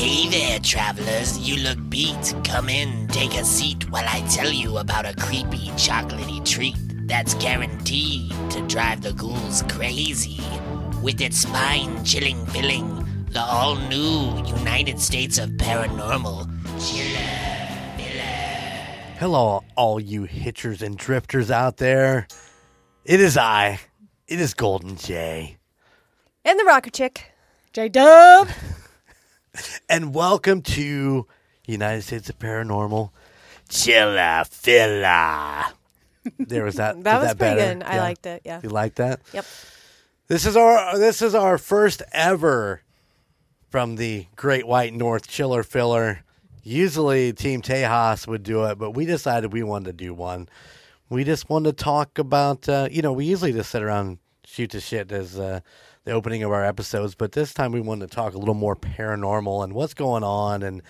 Hey there, travelers. You look beat. Come in, take a seat while I tell you about a creepy, chocolatey treat that's guaranteed to drive the ghouls crazy. With its spine chilling filling, the all new United States of Paranormal. Chiller, filler. Hello, all you hitchers and drifters out there. It is I. It is Golden Jay. And the rocker chick. J Dub. And welcome to United States of Paranormal. Chilla Filla. There was that. That was was pretty better? good. I Yeah. liked it. Yeah. You like that? Yep. This is our this is our first ever from the Great White North Chiller Filler. Usually Team Tejas would do it, but we decided we wanted to do one. We just wanted to talk about uh, you know, we usually just sit around and shoot the shit as uh, the opening of our episodes, but this time we wanted to talk a little more paranormal and what's going on and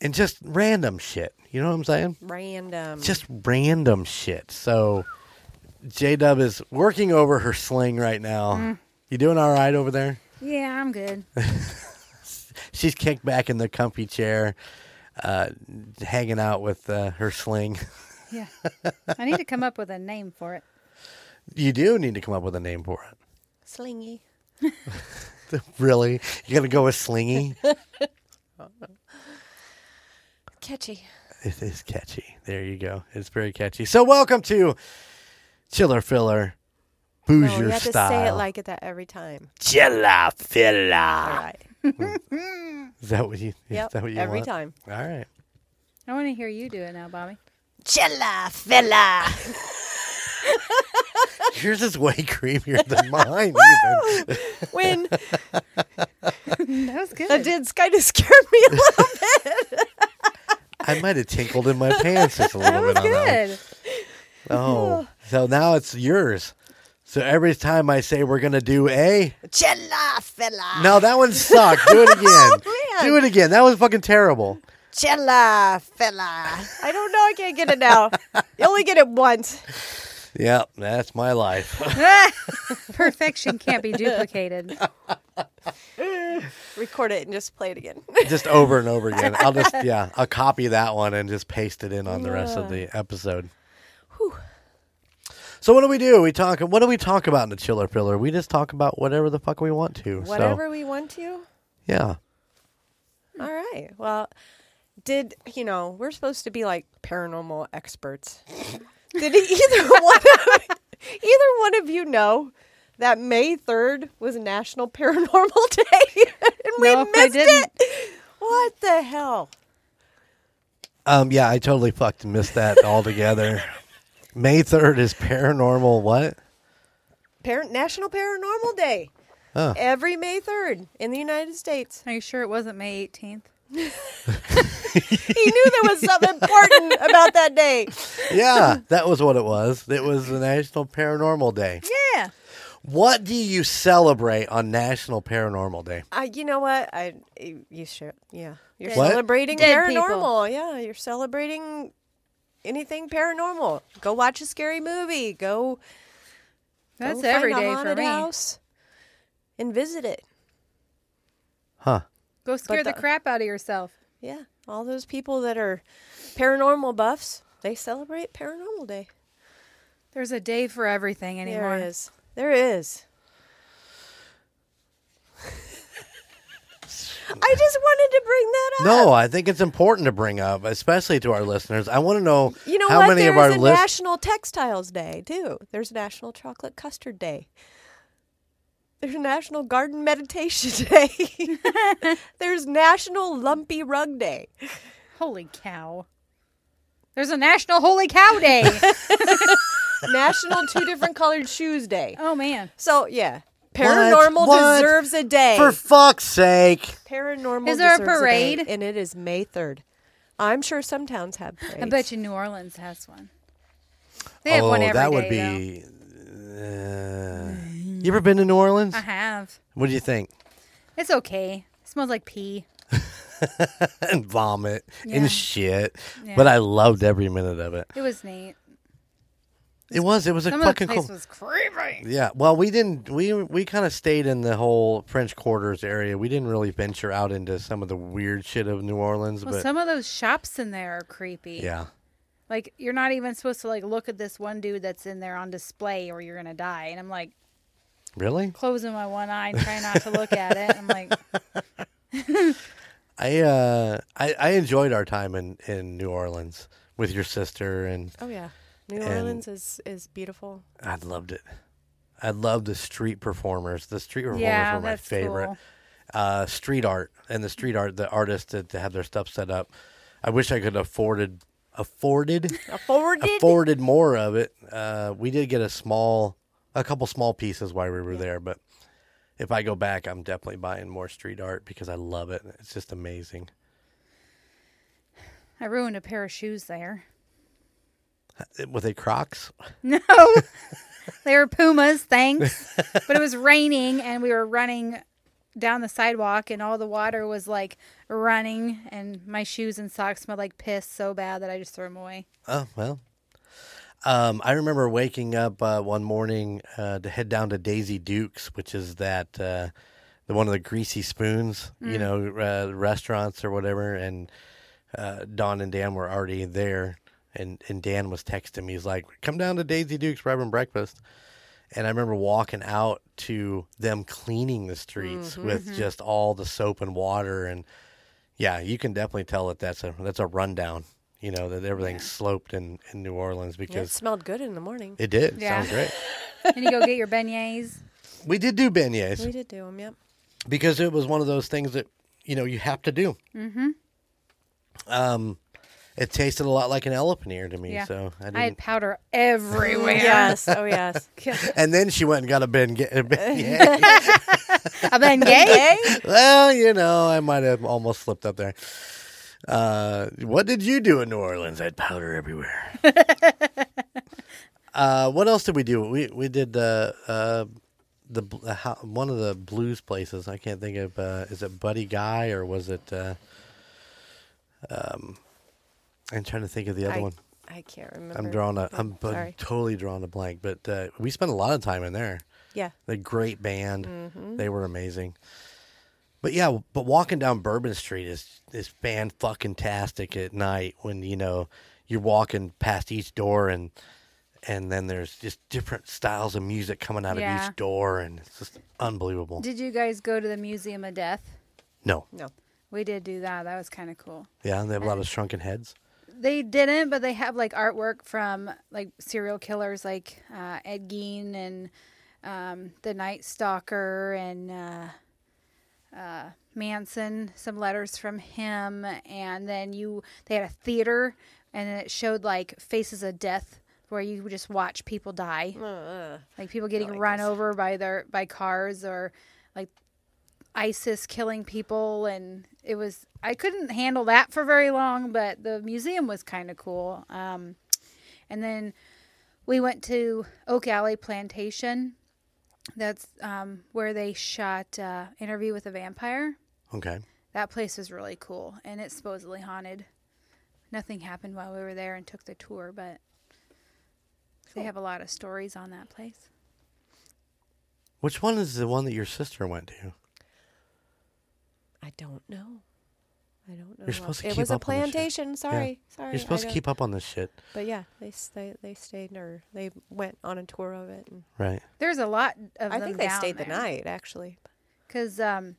and just random shit. You know what I'm saying? Random. just random shit. So J Dub is working over her sling right now. You doing all right over there? Yeah, I'm good. She's kicked back in the comfy chair, uh, hanging out with uh, her sling. Yeah. I need to come up with a name for it. You do need to come up with a name for it. Slingy. Really? You're gonna go with Slingy? Catchy. it is catchy. There you go. It's very catchy. So welcome to Chiller Filler, No, Boozer you have to say it like it that every time. Chiller All Filler. right. Is that what you? Yep. Is that what you every want? time. All right. I want to hear you do it now, Bobby. Chilla, filler. Yours is way creamier than mine. even. When That was good. that did kind of scare me a little bit. I might have tinkled in my pants just a little That was bit on that. one. Oh, so now it's yours. So every time I say we're gonna do a, Chilla, filler. no, that one sucked. Do it oh, again. man. do it again. That was fucking terrible. Chilla, fella. I don't know. I can't get it now. You only get it once. Yeah, that's my life. Perfection can't be duplicated. Record it and just play it again. just over and over again. I'll just yeah, I'll copy that one and just paste it in on the rest of the episode. So what do we do? We talk. What do we talk about in the chiller pillar? We just talk about whatever the fuck we want to. Whatever So we want to. yeah. All right. Well, did you know we're supposed to be like paranormal experts? Did either one of, either one of you know that May third was National Paranormal Day and we No, I missed didn't. it? What the hell? Um. Yeah, I totally fucked missed that altogether. May third is paranormal. What? Par- National Paranormal Day. Oh. Every May third in the United States. Are you sure it wasn't May 18th? He knew there was something important about that day. Yeah, that was what it was. It was the National Paranormal Day. Yeah. What do you celebrate on National Paranormal Day? Uh, you know what? I you should yeah. You're What? celebrating Dead people. paranormal. Yeah, you're celebrating anything paranormal. Go watch a scary movie. Go. That's go every find a day for haunted me. House and visit it. Huh? Go scare the, the- crap out of yourself. Yeah, all those people that are paranormal buffs, they celebrate Paranormal Day. There's a day for everything anymore. There is. There is. I just wanted to bring that up. No, I think it's important to bring up, especially to our listeners. I want to know You know how what? many There's of our listeners. National Textiles Day too. There's National Chocolate Custard Day. There's National Garden Meditation Day. There's National Lumpy Rug Day. Holy cow. There's a National Holy Cow Day. National Two Different Colored Shoes Day. oh, man. So yeah, paranormal What? deserves a day. For fuck's sake! paranormal Is there a deserves day, parade? and it is May third. I'm sure some towns have parades. I bet you New Orleans has one. They have oh, one every that would day, be. Uh, you ever been to New Orleans? I have. What do you think? It's okay. It smells like pee. and vomit Yeah. and shit. Yeah. But I loved every minute of it. It was neat. It was. It was a Some of the fucking place cool. was creepy. Yeah. Well, we didn't. We we kind of stayed in the whole French Quarters area. We didn't really venture out into some of the weird shit of New Orleans. Well, but some of those shops in there are creepy. yeah. Like you're not even supposed to like look at this one dude that's in there on display or you're gonna die. And I'm like Really? closing my one eye and trying not to look at it. I'm like, I uh I, I enjoyed our time in in New Orleans with your sister and Oh yeah, New And- Orleans is is beautiful. I loved it. I loved the street performers. The street performers yeah, were my favorite. cool. Uh, street art and the street art, the artists that have their stuff set up. I wish I could afforded afforded Afforded. afforded more of it. Uh, we did get a small, a couple small pieces while we were there, but if I go back, I'm definitely buying more street art because I love it. It's just amazing. I ruined a pair of shoes there. With a Crocs, No. they were Pumas, thanks. but it was raining and we were running down the sidewalk and all the water was like running and my shoes and socks smelled like piss so bad that I just threw them away. Oh well. Um, I remember waking up uh, one morning uh, to head down to Daisy Dukes, which is that uh, the one of the greasy spoons, you know, uh, restaurants or whatever. And uh, Don and Dan were already there, and and Dan was texting me. He's like, "Come down to Daisy Dukes, we're having breakfast." And I remember walking out to them cleaning the streets with just all the soap and water, and yeah, you can definitely tell that that's a that's a rundown. You know that everything's sloped in, in New Orleans Yeah, it smelled good in the morning. it did. Yeah. Sounds great. And you go get your beignets. We did do beignets We did do them. Yep. because it was one of those things that you know you have to do. Mm-hmm. Um, it tasted a lot like an elephant ear to me, Yeah. so I I had powder everywhere. Yes. Oh yes. and then she went and got a beignet. a beignet. A beignet? well, you know, I might have almost slipped up there. Uh, what did you do in New Orleans? I had powder everywhere. uh, what else did we do? We we did uh, uh, the uh, one of the blues places. I can't think of. Uh, is it Buddy Guy or was it? Uh, um, I'm trying to think of the other I, one. I can't remember. I'm drawing a. I'm Sorry. totally drawing a blank. But uh, we spent a lot of time in there. Yeah. The great band. Mm-hmm. They were amazing. But yeah, but walking down Bourbon Street is is fan fucking tastic at night when you know you're walking past each door and and then there's just different styles of music coming out of each door and it's just unbelievable. Did you guys go to the Museum of Death? no, No. We did do that. That was kind of cool. yeah, and they have a lot of shrunken heads. They didn't, but they have like artwork from like serial killers like uh, Ed Gein and um, the Night Stalker and uh, uh, Manson. Some letters from him, and then you they had a theater, and then it showed like Faces of Death, where you just watch people die, Uh, like people getting like run this. over by their by cars or like ISIS killing people and it was I couldn't handle that for very long, but the museum was kind of cool. Um, and then we went to Oak Alley Plantation. That's um, where they shot uh, Interview with a Vampire. Okay. That place was really cool, and it's supposedly haunted. Nothing happened while we were there and took the tour, but they have a lot of stories on that place. Which one is the one that your sister went to? I don't know. I don't know. You're supposed to it keep was a up on this shit. plantation. Sorry. Sorry. You're supposed I to don't- keep up on this shit, But yeah, they stay, they stayed or they went on a tour of it. And right? There's a lot of I them think they down stayed the there. night actually. Because um,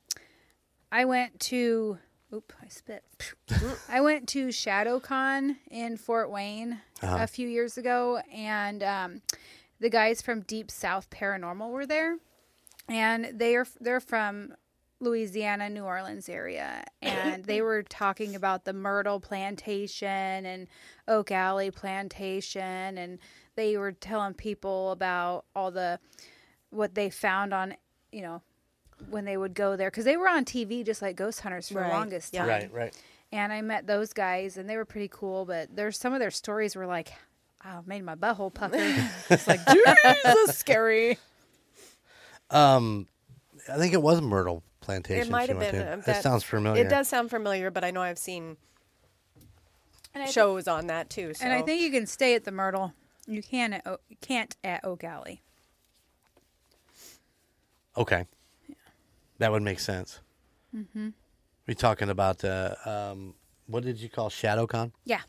I went to, oop, I spit. I went to ShadowCon in Fort Wayne Uh-huh. a few years ago, and um, the guys from Deep South Paranormal were there, and they are they're from Louisiana, New Orleans area, and they were talking about the Myrtle Plantation and Oak Alley Plantation, and they were telling people about all the what they found on, you know, when they would go there because they were on TV just like ghost hunters for Right, the longest yeah. time. Right, right. And I met those guys, and they were pretty cool. But there's some of their stories were like, "Wow, made my butthole pucker." it's like, Jesus, scary. Um, I think it was Myrtle Plantation. It might have been. to. uh, That, sounds familiar. It does sound familiar, but I know I've seen And I, thi- shows on that too. So. and I think you can stay at the Myrtle. You can at o- you can't at Oak Alley. Okay. That would make sense. Mm-hmm. We talking about uh, um, what did you call ShadowCon? Yeah.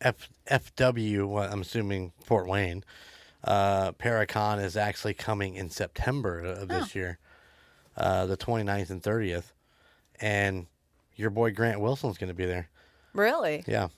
F FW. Well, I'm assuming Fort Wayne. Uh, Paracon is actually coming in September of this year, uh, the 29th and 30th, and your boy Grant Wilson's going to be there. Really? Yeah.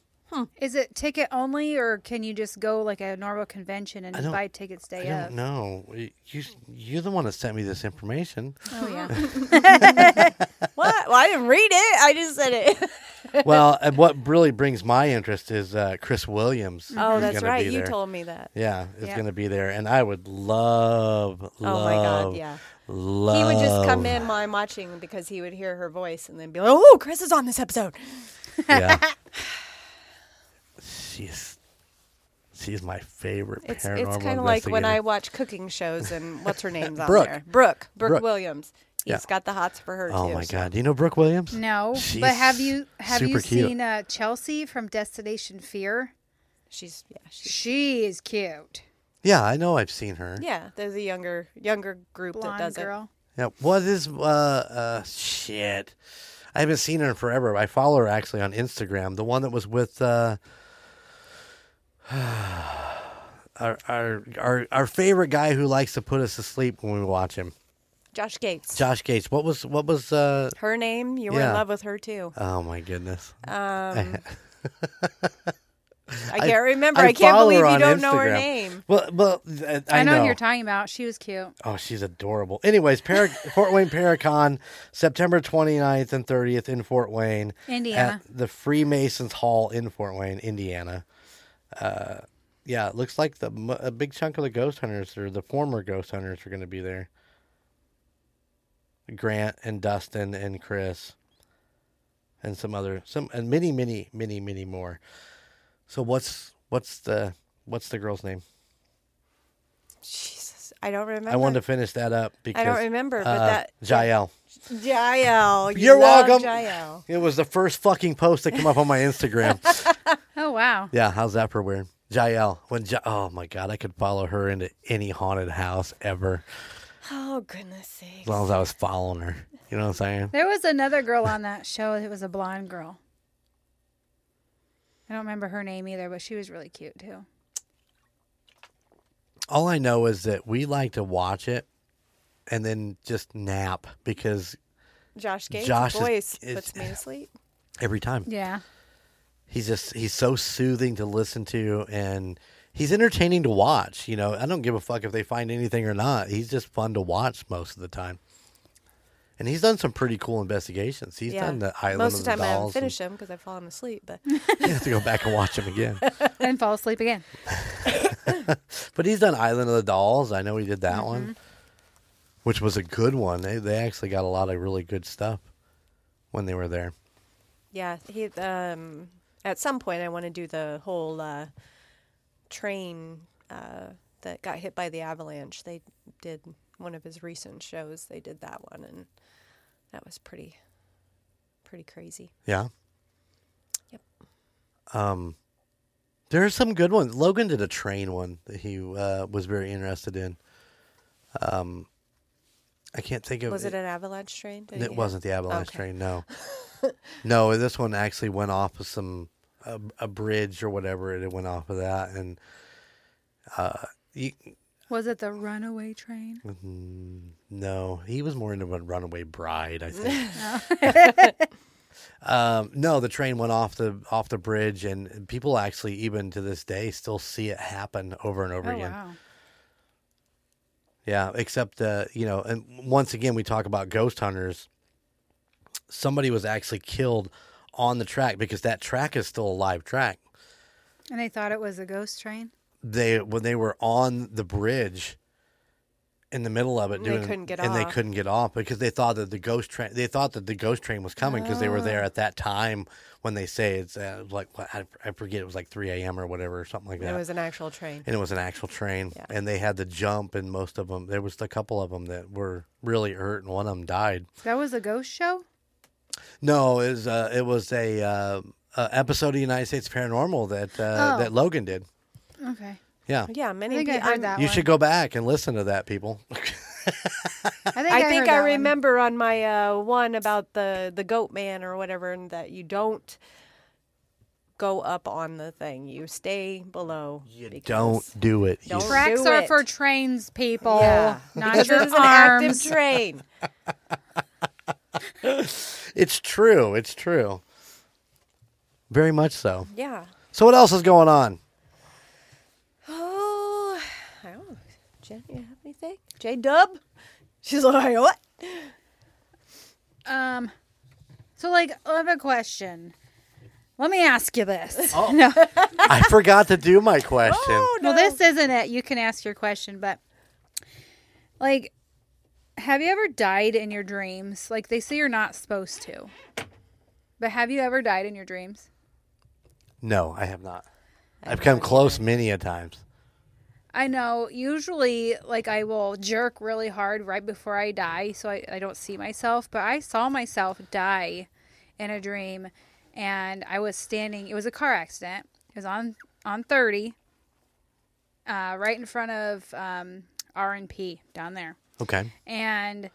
Is it ticket only, or can you just go like a normal convention and buy tickets I day don't of? know. You you're the one that sent me this information. Oh yeah. What? Well, I didn't read it. I just said it. well, and what really brings my interest is uh, Kris Williams. oh, that's right. You told me that. Yeah, is Yeah. going to be there, and I would love, love, Oh my god, yeah. love. He would just come in while I'm watching because he would hear her voice and then be like, "Oh, Kris is on this episode." Yeah. she's she's my favorite It's paranormal it's kind of like when I watch cooking shows and what's her name's on Brooke. there? Brooke. Brooke, Brooke. Williams. He's Yeah. got the hots for her Oh too. my so- god! Do you know Brooke Williams? No, She's but have you have you cute. seen uh, Chelsea from Destination Fear? She's yeah, she's She is cute. Yeah, I know. I've seen her. yeah. There's a younger younger group that Blonde does girl. Yeah. What is uh uh shit? I haven't seen her in forever. I follow her actually on Instagram. The one that was with uh our our our our favorite guy who likes to put us to sleep when we watch him. It. Josh Gates. Josh Gates. What was what was uh her name. You were Yeah. in love with her too. oh my goodness. Um, I can't remember. I I, can't believe you don't know her name. Well, well, uh, I, I, know, know. who you're talking about. She was cute. Oh, she's adorable. Anyways, Para- Fort Wayne Paracon, September 29th and 30th in Fort Wayne. Indiana. At the Freemasons Hall in Fort Wayne, Indiana. Uh, yeah, it looks like the m- a big chunk of the ghost hunters or the former ghost hunters are going to be there. Grant and Dustin and Kris and some other some and many many many many more. So what's what's the what's the girl's name? Jesus, I don't remember. I wanted to finish that up because I don't remember, but uh, that Jael. Jael. You You're welcome. Jael. It was the first fucking post that came up on my Instagram. Oh wow. yeah, how's that for weird? Jael. When ja- oh my god, I could follow her into any haunted house ever Oh goodness sakes. as long as I was following her. You know what I'm saying? There was another girl on that show. It was a blonde girl. I don't remember her name either, but she was really cute too. All I know is that we like to watch it and then just nap because Josh Gates' Josh voice is- puts me to sleep. every time Yeah. he's just he's so soothing to listen to and he's entertaining to watch. You know, I don't give a fuck if they find anything or not. He's just fun to watch most of the time. And he's done some pretty cool investigations. He's yeah. done the Island of the Dolly. Most of of the the time I haven't Dolls. finished them because I've fallen asleep. But and you have to go back and watch him again. And fall asleep again. But he's done Island of the Dolls. I know he did that Mm-hmm. one, which was a good one. They they actually got a lot of really good stuff when they were there. yeah, he um at some point I want to do the whole uh, train uh, that got hit by the avalanche. They did one of his recent shows. They did that one, and that was pretty pretty crazy. Yeah. Yep. Um, there are some good ones. Logan did a train one that he uh, was very interested in. Um, I can't think of Was it an avalanche train? Did It wasn't the avalanche Okay. train. No, no. This one actually went off of some a, a bridge or whatever. It went off of that, and uh, you, Was it the runaway train? no, he was more into a runaway bride. I think. um, no, the train went off the off the bridge, and people actually, even to this day, still see it happen over and over Oh again. wow. Yeah, except uh, you know, and once again we talk about ghost hunters. Somebody was actually killed on the track because that track is still a live track. And they thought it was a ghost train. They when they were on the bridge in the middle of it They doing couldn't get and they couldn't get off because they thought that the ghost train they thought that the ghost train was coming because they were Oh. there at that time when they say it's uh, like I, I forget it was like 3 a.m. or whatever or something like that It was an actual train. and it was an actual train Yeah. and they had to jump and most of them there was a couple of them that were really hurt and one of them died That was a ghost show? No it was uh, it was a uh, uh, episode of United States Paranormal that uh, Oh. that Logan did. Okay. Yeah. Yeah, I many think I people. heard that You one. should go back and listen to that, people. I think I, I think heard I that one. remember on my uh, one about the the goat man or whatever, and that you don't go up on the thing. You stay below. You don't do it. You Don't Tracks do are it. for trains, people, Yeah, not because your it is an active arms. train. It's true. It's true. Very much so. Yeah. So what else is going on? Oh, I don't know. Jen, you have anything? J Dub? She's like, what? Um, so like, I have a question. Let me ask you this. Oh. No, I forgot to do my question. Oh, no. well, this isn't it. You can ask your question, but like, have you ever died in your dreams? Like they say you're not supposed to, but have you ever died in your dreams? No, I have not. I've come close many a times. I know. Usually, like I will jerk really hard right before I die, so I, I don't see myself. But I saw myself die in a dream, and I was standing. It was a car accident. It was on on thirty, uh, right in front of um, R and P down there, Okay. and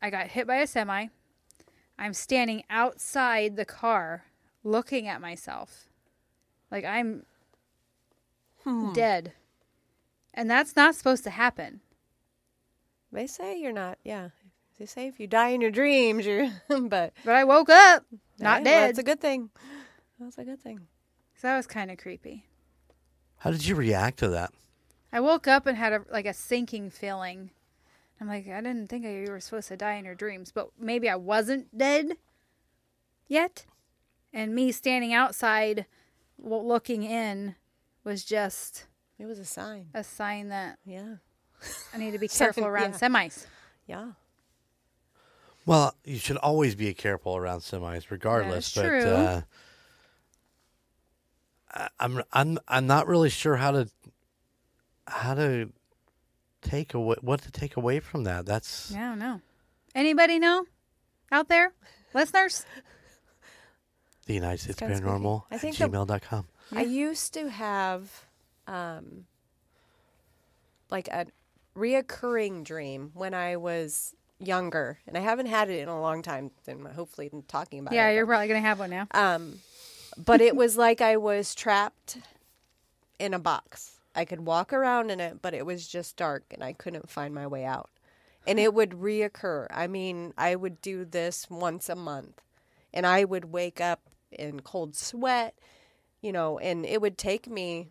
I got hit by a semi. I'm standing outside the car, looking at myself, like I'm hmm. dead. And that's not supposed to happen. They say you're not, yeah. They say if you die in your dreams, you're, but But I woke up not Hey, well, dead. That's a good thing. That's a good thing. so that was kind of creepy. How did you react to that? I woke up and had a like a sinking feeling. I'm like, I didn't think you were supposed to die in your dreams, but maybe I wasn't dead yet. And me standing outside looking in was just It was a sign. a sign that Yeah. I need to be careful around yeah. semis. Yeah. Well, you should always be careful around semis, regardless. is but true. Uh, I'm I'm I'm not really sure how to how to take away what to take away from that. That's I don't know. Anybody know out there? Listeners? the United States kinda. Paranormal I at think the- gmail.com. I used to have um like a reoccurring dream when I was younger, and I haven't had it in a long time. Then hopefully I'm talking about Yeah, it. you're probably going to have one now. Um, but it was like I was trapped in a box. I could walk around in it, but it was just dark and I couldn't find my way out. And it would reoccur. I mean, I would do this once a month and I would wake up in cold sweat, you know, and it would take me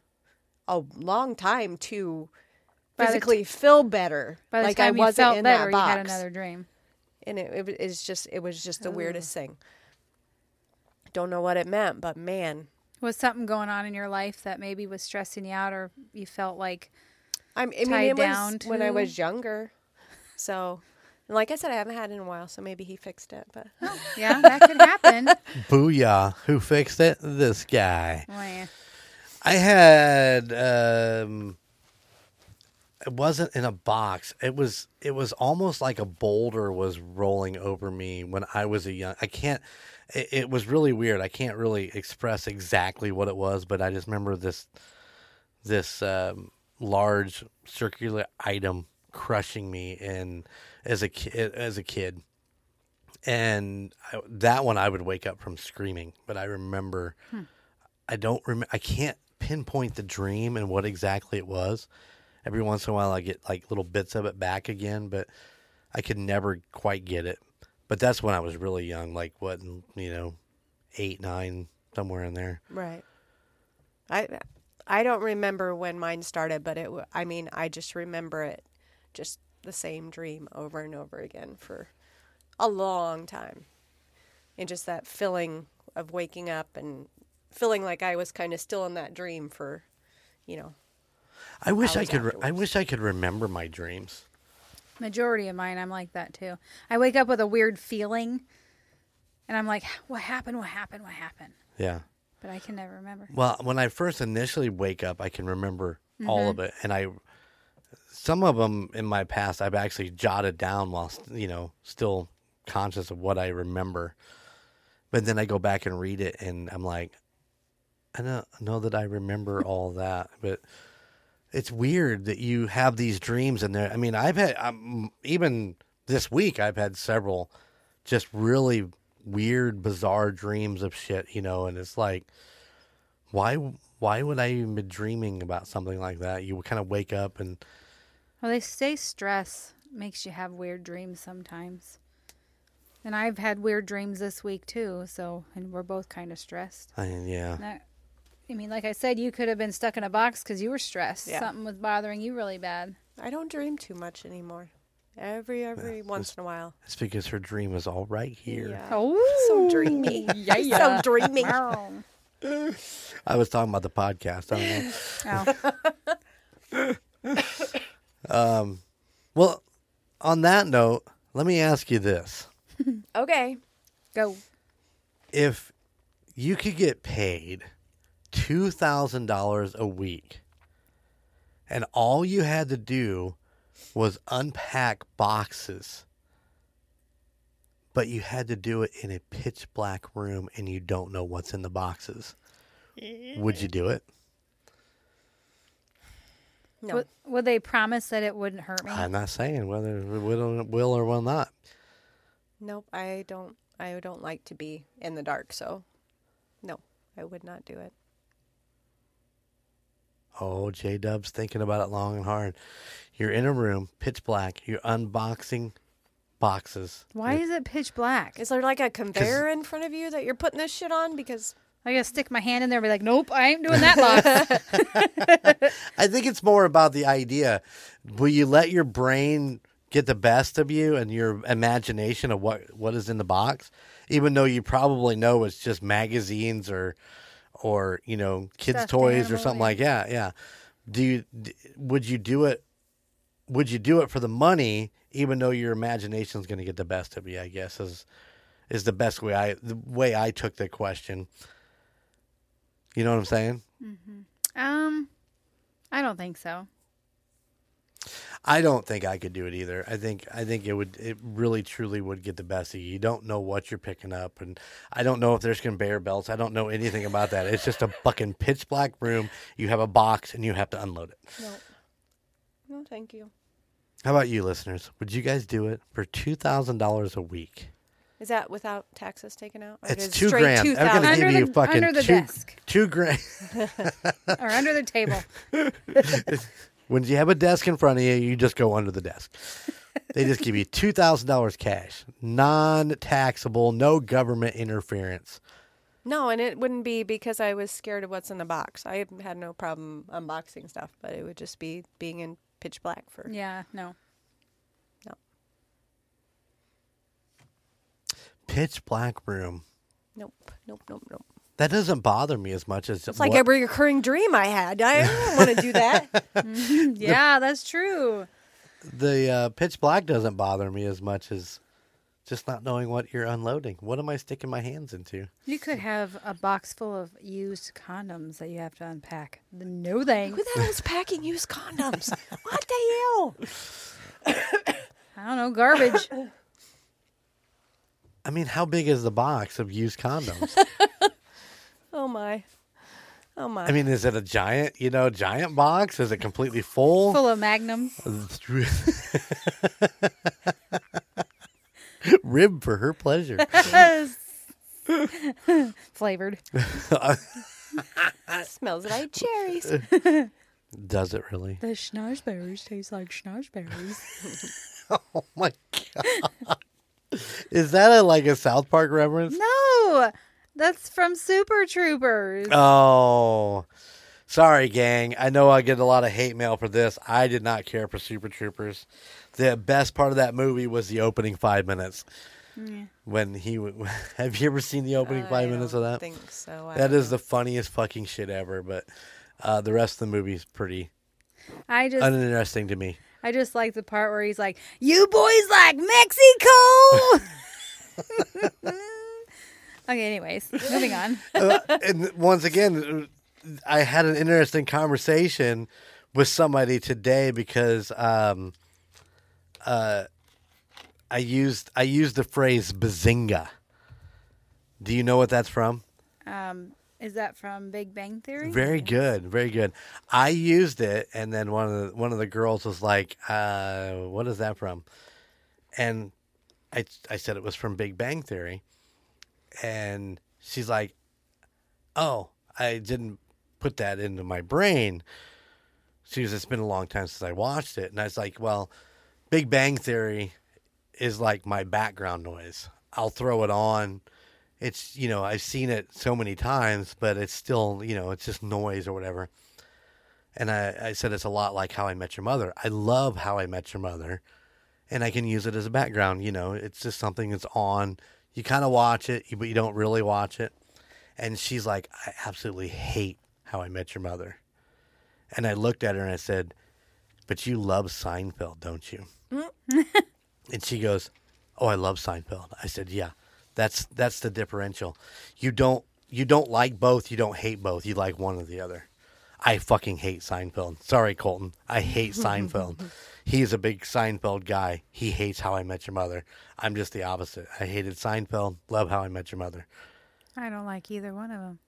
a long time to physically feel better. By the like time I wasn't felt in better, that you box. had another dream. and it, it was just it was just the weirdest thing. Don't know what it meant, but man, Was something going on in your life that maybe was stressing you out, or you felt like I'm, I mean, Tied it was down when I was younger. So, and like I said, I haven't had it in a while, so maybe he fixed it. But yeah, that could happen. Booyah. Who fixed it? This guy. Oh, yeah. I had um it wasn't in a box. It was it was almost like a boulder was rolling over me when I was a young I can't it, it was really weird. I can't really express exactly what it was, but I just remember this this um, large circular item crushing me and as a ki- as a kid. And I, that one I would wake up from screaming, but I remember I don't remember. I can't pinpoint the dream and what exactly it was. Every once in a while, I get like little bits of it back again, but I could never quite get it. But that's when I was really young, like what you know, eight, nine, somewhere in there. right, I I don't remember when mine started, but it. I mean, I just remember it, just the same dream over and over again for a long time, and just that feeling of waking up and feeling like I was kind of still in that dream for, you know, I wish I could. Re- I wish I could remember my dreams. Majority of mine, I'm like that too. I wake up with a weird feeling, and I'm like, "What happened? What happened? What happened?" Yeah. But I can never remember. Well, when I first initially wake up, I can remember all of mm-hmm. it, and I some of them in my past I've actually jotted down while you know still conscious of what I remember. But then I go back and read it, and I'm like, I don't know that I remember all that, but it's weird that you have these dreams and there. I mean, I've had um, even this week I've had several just really weird, bizarre dreams of shit, you know, and it's like, why? Why would I even be dreaming about something like that? You would kind of wake up and Well, they say stress makes you have weird dreams sometimes. And I've had weird dreams this week too, so and we're both kind of stressed. I mean, yeah. That, I mean, like I said, you could have been stuck in a box because you were stressed. Yeah. Something was bothering you really bad. I don't dream too much anymore. Every every once in a while. It's because her dream is all right here. Yeah. Oh, So dreamy. yeah, yeah. So dreamy. I was talking about the podcast. I don't know. Oh. Um, well, on that note, let me ask you this. Okay. Go. If you could get paid $2,000 a week and all you had to do was unpack boxes, but you had to do it in a pitch black room and you don't know what's in the boxes, would you do it? No. Would, would they promise that it wouldn't hurt me? I'm not saying whether it will, will or will not. Nope. I don't. I don't like to be in the dark. So, no, I would not do it. Oh, J Dub's thinking about it long and hard. You're in a room, pitch black. You're unboxing boxes. Why is it pitch black? Is there like a conveyor in front of you that you're putting this shit on? Because I gotta stick my hand in there and be like, nope, I ain't doing that box. I think it's more about the idea. Will you let your brain get the best of you and your imagination of what, what is in the box, even though you probably know it's just magazines or or you know kids Stuffed toys or something yeah. like that? Yeah. Do you would you do it? Would you do it for the money, even though your imagination is going to get the best of you? I guess is is the best way I the way I took the question. You know what I'm saying? um, I don't think so. I don't think I could do it either. I think I think it would it really truly would get the best of you. You don't know what you're picking up and I don't know if there's gonna conveyor belts. I don't know anything about that. It's just a fucking pitch black room. You have a box and you have to unload it. no, no, thank you. How about you listeners? Would you guys do it for $2,000 a week? Is that without taxes taken out? Or It's is it 2 straight grand. I'm going to 2,000? give Under you the- fucking under the 2 desk. 2 grand. Or under the table. when you have a desk in front of you, you just go under the desk. They just give you two thousand dollars cash, non-taxable, no government interference. No, and it wouldn't be because I was scared of what's in the box. I had no problem unboxing stuff, but it would just be being in pitch black for. Yeah, no. No. Pitch black room. Nope, nope, nope, nope. That doesn't bother me as much as It's like what- a recurring dream I had. I don't want to do that. Yeah, that's true. the uh, pitch black doesn't bother me as much as just not knowing what you're unloading. What am I sticking my hands into? You could have a box full of used condoms that you have to unpack. No thanks. Who the hell's packing used condoms? what the hell? I don't know, garbage. I mean, how big is the box of used condoms? Oh my. Oh my. I mean, is it a giant, you know, giant box? Is it completely full? Full of Magnum. Rib for her pleasure. Flavored. smells like cherries. Does it really? The schnozberries taste like schnozberries. Oh my god! Is that a like a South Park reference? no, that's from Super Troopers. Oh, sorry, gang. I know I get a lot of hate mail for this. I did not care for Super Troopers. The best part of that movie was the opening five minutes. When he w- have you ever seen the opening five I minute of don't that? think so. I That know. the funniest fucking shit ever. But uh, the rest of the movie is pretty I just, uninteresting to me. I just like the part where he's like, "You boys like Mexico." okay, anyways, moving on. Uh, and once again, I had an interesting conversation with somebody today because um, uh, I used I used the phrase bazinga. Do you know what that's from? Um, is that from Big Bang Theory? Very good, very good. I used it, and then one of the one of the girls was like, uh, "What is that from?" And I I said it was from Big Bang Theory, and she's like, "Oh, I didn't put that into my brain." She was, "It's been a long time since I watched it," and I was like, "Well, Big Bang Theory is like my background noise. I'll throw it on." it's you know I've seen it so many times, but it's still you know it's just noise or whatever. And I, I said it's a lot like How I Met Your Mother. I love How I Met Your Mother, and I can use it as a background. You know, it's just something that's on. You kind of watch it, but you don't really watch it. And she's like, I absolutely hate How I Met Your Mother. And I looked at her and I said, But you love Seinfeld, don't you? Mm. and she goes, Oh, I love Seinfeld. I said, Yeah. That's that's the differential. You don't you don't like both. You don't hate both. You like one or the other. I fucking hate Seinfeld. Sorry, Colton. I hate Seinfeld. He's a big Seinfeld guy. He hates How I Met Your Mother. I'm just the opposite. I hated Seinfeld. Love How I Met Your Mother. I don't like either one of them.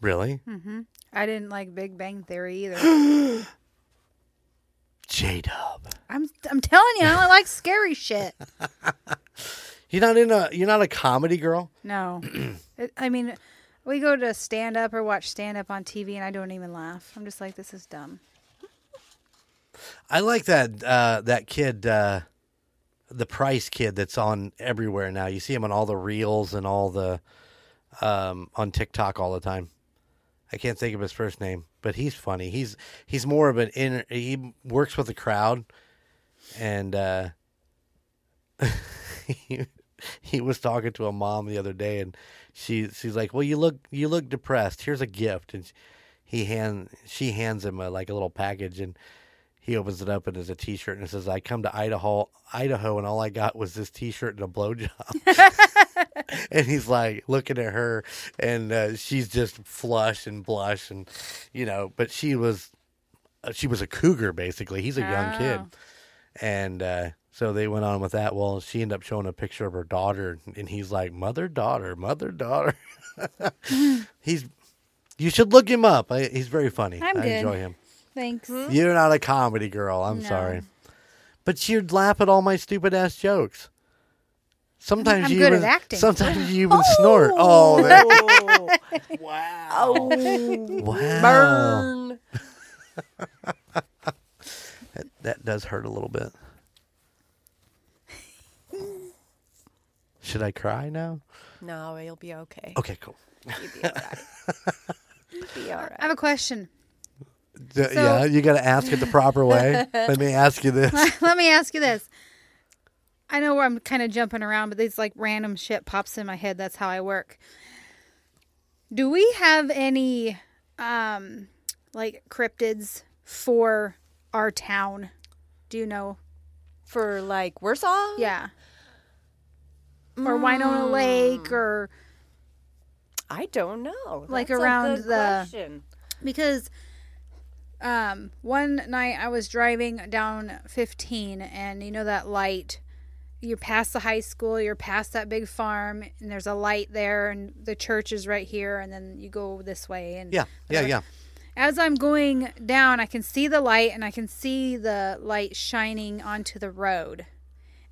Really? Mm-hmm. I didn't like Big Bang Theory either. J Dub. I'm I'm telling you, I don't like scary shit. You're not in a. You're not a comedy girl. No, it, I mean, we go to stand up or watch stand up on TV, and I don't even laugh. I'm just like, this is dumb. I like that uh, that kid, uh, the Price kid that's on everywhere now. You see him on all the reels and all the um, on TikTok all the time. I can't think of his first name, but he's funny. He's he's more of an inner. He works with the crowd, and uh, he, he was talking to a mom the other day, and she she's like, "Well, you look you look depressed. Here's a gift." And he hand she hands him a, like a little package, and he opens it up and it's a T-shirt, and it says, "I come to Idaho, Idaho, and all I got was this T-shirt and a blowjob." and he's like looking at her, and uh, she's just flush and blush, and you know, but she was uh, she was a cougar basically. He's a young kid, Oh. and uh, so they went on with that. Well, she ended up showing a picture of her daughter, and he's like, "Mother, daughter, mother, daughter." he's you should look him up. I, he's very funny. I'm I good. enjoy him. Thanks. Hmm? You're not a comedy girl. I'm No. sorry, but you'd laugh at all my stupid ass jokes. Sometimes I'm you good at even, acting. Sometimes you even oh. snort. Oh, that, Oh, wow! Wow, burn. That, that does hurt a little bit. Should I cry now? No, you'll be okay. Okay, cool. You'll be all right. You'll be all I right. have a question. D- yeah, you got to ask it the proper way. Let me ask you this. Let me ask you this. I know I'm kind of jumping around, but these like random shit pops in my head. That's how I work. Do we have any um like cryptids for our town? Do you know? For like Warsaw? Yeah. Or Winona Lake or I don't know. Like That's a around good the- question. because um one night I was driving down 15 and you know that light you're past the high school you're past that big farm and there's a light there and the church is right here and then you go this way and Yeah, yeah, yeah. as I'm going down I can see the light and I can see the light shining onto the road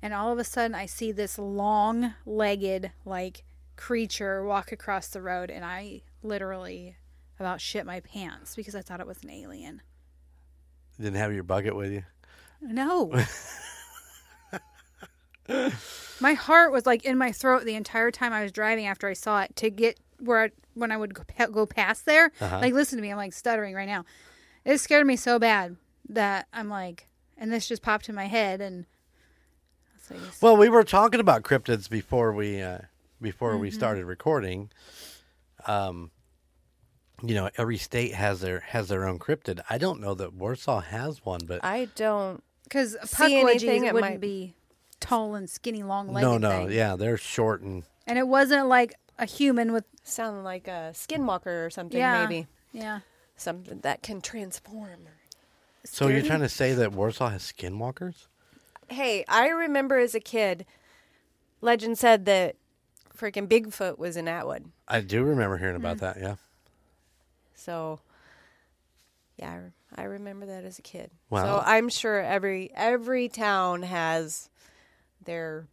and all of a sudden I see this long legged like creature walk across the road and I literally about shit my pants because I thought it was an alien. Didn't have your bucket with you. No. my heart was like in my throat the entire time I was driving after I saw it to get where I, when I would go, pa- go past there. Uh-huh. Like listen to me, I'm like stuttering right now. It scared me so bad that I'm like and this just popped in my head and like, Well, we were talking about cryptids before we uh, before we started recording. Um, you know, every state has their has their own cryptid. I don't know that Warsaw has one, but I don't. Because See anything, Puckwudgies it wouldn't might- be tall and skinny, long legged. no, no, thing. yeah, they're short and And it wasn't like a human with Sound like a skinwalker or something, yeah, maybe. yeah. Something that can transform. so you're trying to say that Warsaw has skinwalkers? Hey, I remember as a kid, legend said that freaking Bigfoot was in Atwood. I do remember hearing about mm. that. Yeah. So, yeah, I, re- I remember that as a kid. Wow. So I'm sure every every town has their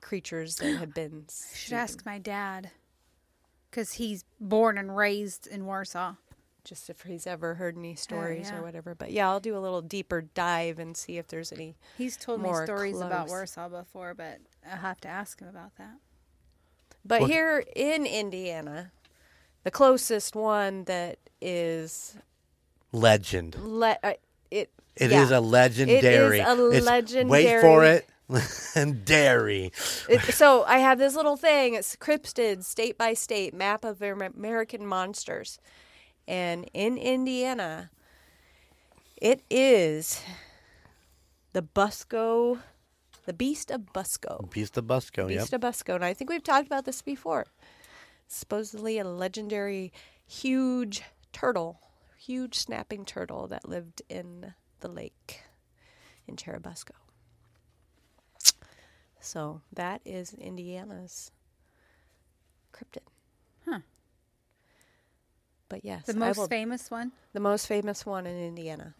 creatures that have been. I should ask my dad because he's born and raised in Warsaw. just if he's ever heard any stories yeah. or whatever. But yeah, I'll do a little deeper dive and see if there's any. He's told More me stories about. Warsaw before, but I'll have to ask him about that. But What- here in Indiana, the closest one that is Legend. le- uh, it It is yeah. a legendary. It is a It's- Wait for it. Legendary. It, so I have this little thing. It's cryptid, state by state map of American monsters, and in Indiana, it is the Busco, the Beast of Busco. Beast of Busco. Yep. Beast of Busco, and I think we've talked about this before. Supposedly a legendary, huge turtle, huge snapping turtle that lived in the lake in Churubusco. So that is Indiana's cryptid. Huh. But yes, The most will- famous one? the most famous one in Indiana.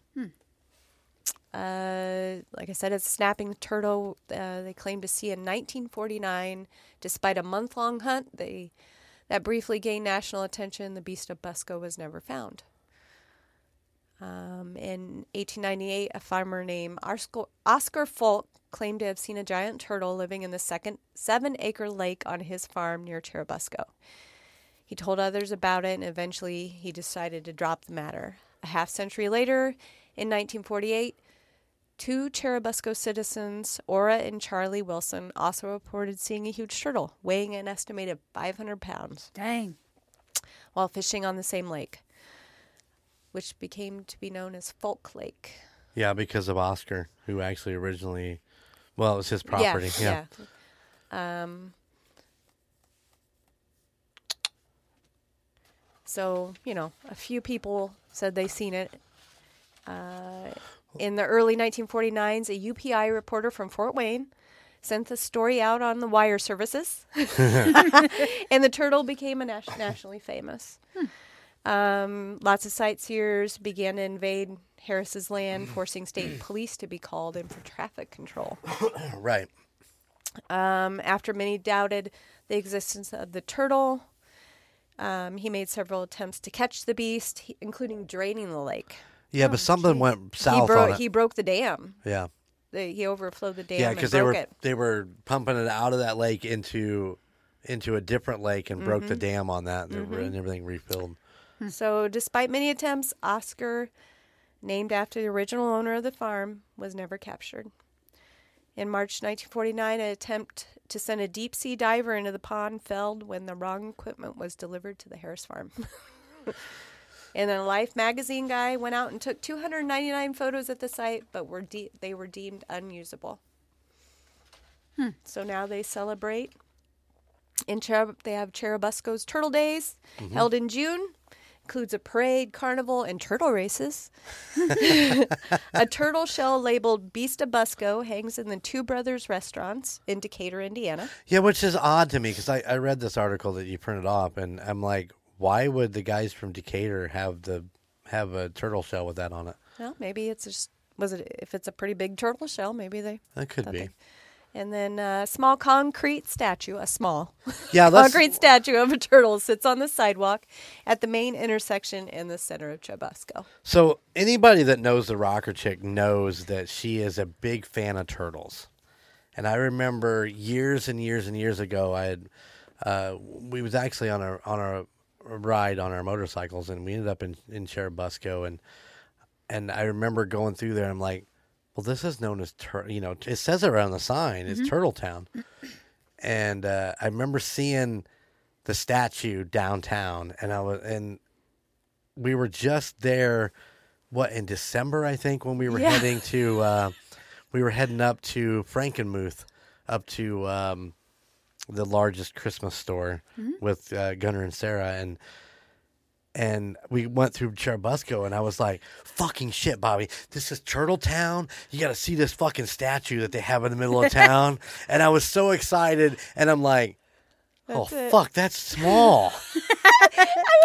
Uh, like I said, it's a snapping turtle. Uh, they claimed to see in 1949. Despite a month-long hunt, they that briefly gained national attention. The beast of Busco was never found. Um, in 1898, a farmer named Oscar, Fulk claimed to have seen a giant turtle living in the second seven-acre lake on his farm near Churubusco. He told others about it, and eventually he decided to drop the matter. A half century later, in 1948, two Churubusco citizens, Ora and Charlie Wilson, also reported seeing a huge turtle weighing an estimated 500 pounds Dang. while fishing on the same lake, which became to be known as Fulk Lake. Yeah, because of Oscar, who actually originally, well, it was his property. Yeah. yeah. Um, so, you know, a few people said they seen it. Uh, in the early 1949s, a UPI reporter from Fort Wayne sent the story out on the wire services, and the turtle became a nas- nationally famous. Um, lots of sightseers began to invade Harris's land, forcing state police to be called in for traffic control. Right. Um, after many doubted the existence of the turtle, um, he made several attempts to catch the beast, including draining the lake. Yeah, but something went he south on it. He broke the dam. yeah. He overflowed the dam Yeah, because they were it. they were pumping it out of that lake into into a different lake and broke Mm-hmm. the dam on that, and, they- and everything refilled. So, despite many attempts, Oscar, named after the original owner of the farm, was never captured. In March 1949, an attempt to send a deep sea diver into the pond failed when the wrong equipment was delivered to the Harris farm. and then a Life magazine guy went out and took 299 photos at the site, but were de- they were deemed unusable. Hmm. So now they celebrate. In Cherub- they have Churubusco's Turtle Days, mm-hmm. held in June includes a parade, carnival, and turtle races. a turtle shell labeled Beast of Busco hangs in the Two Brothers restaurants in Decatur, Indiana. Yeah, which is odd to me because I, I read this article that you printed off, and I'm like, why would the guys from Decatur have the have a turtle shell with that on it? Well, maybe it's just was it if it's a pretty big turtle shell, maybe they. That could be. they- And then a small concrete statue, a small Yeah, concrete statue of a turtle sits on the sidewalk at the main intersection in the center of Chubusco. So anybody that knows the rocker chick knows that she is a big fan of turtles. And I remember years and years and years ago, I had uh, we was actually on a on a ride on our motorcycles, and we ended up in in Churubusco, and and I remember going through there. and I'm like, well, this is known as tur- you know, it says it around the sign. It's Turtle Town, and uh, I remember seeing the statue downtown, and I was and we were just there what in December I think when we were Yeah. heading to uh, we were heading up to Frankenmuth up to um, the largest Christmas store with uh, Gunnar and Sarah and and we went through Churubusco and I was like fucking shit Bobby this is Turtle Town you got to see this fucking statue that they have in the middle of town and I was so excited and I'm like oh That's it. fuck, that's small.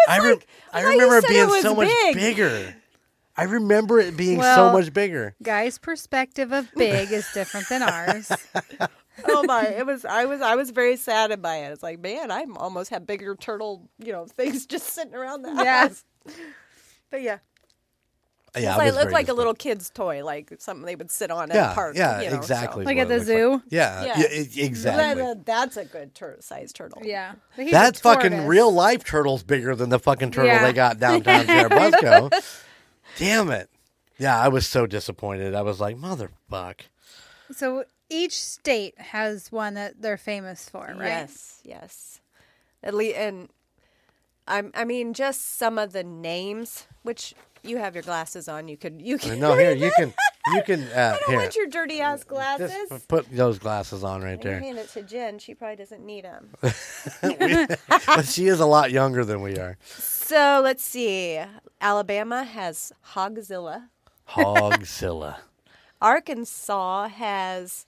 I, re- like, I I remember it it being was so much bigger. I remember it being so much bigger. Guys' perspective of big is different than ours. oh my! It was. I was. I was very saddened by it. It's like, man, I almost have bigger turtle, you know, things just sitting around the Yeah. house. But yeah, Yeah, It's I like, was looked like a little kid's toy, like something they would sit on at Yeah, a park. yeah, you know, so- exactly. Like at the it looked like. zoo? Yeah, Yeah. yeah, exactly. That- that's a good tur- sized turtle. Yeah. But That fucking real life turtle's bigger than the fucking turtle Yeah. they got downtown Churubusco. Damn it. Yeah, I was so disappointed. I was like, motherfuck. So each state has one that they're famous for, right? Yes, yes. At least, and I'm. I mean, just some of the names, which you have your glasses on. You could. You can. No, here you can you can uh, I don't here. want your dirty ass glasses. Just put those glasses on right You there. hand it to Jen. She probably doesn't need them. but she is a lot younger than we are. so let's see. Alabama has Hogzilla. Hogzilla. Arkansas has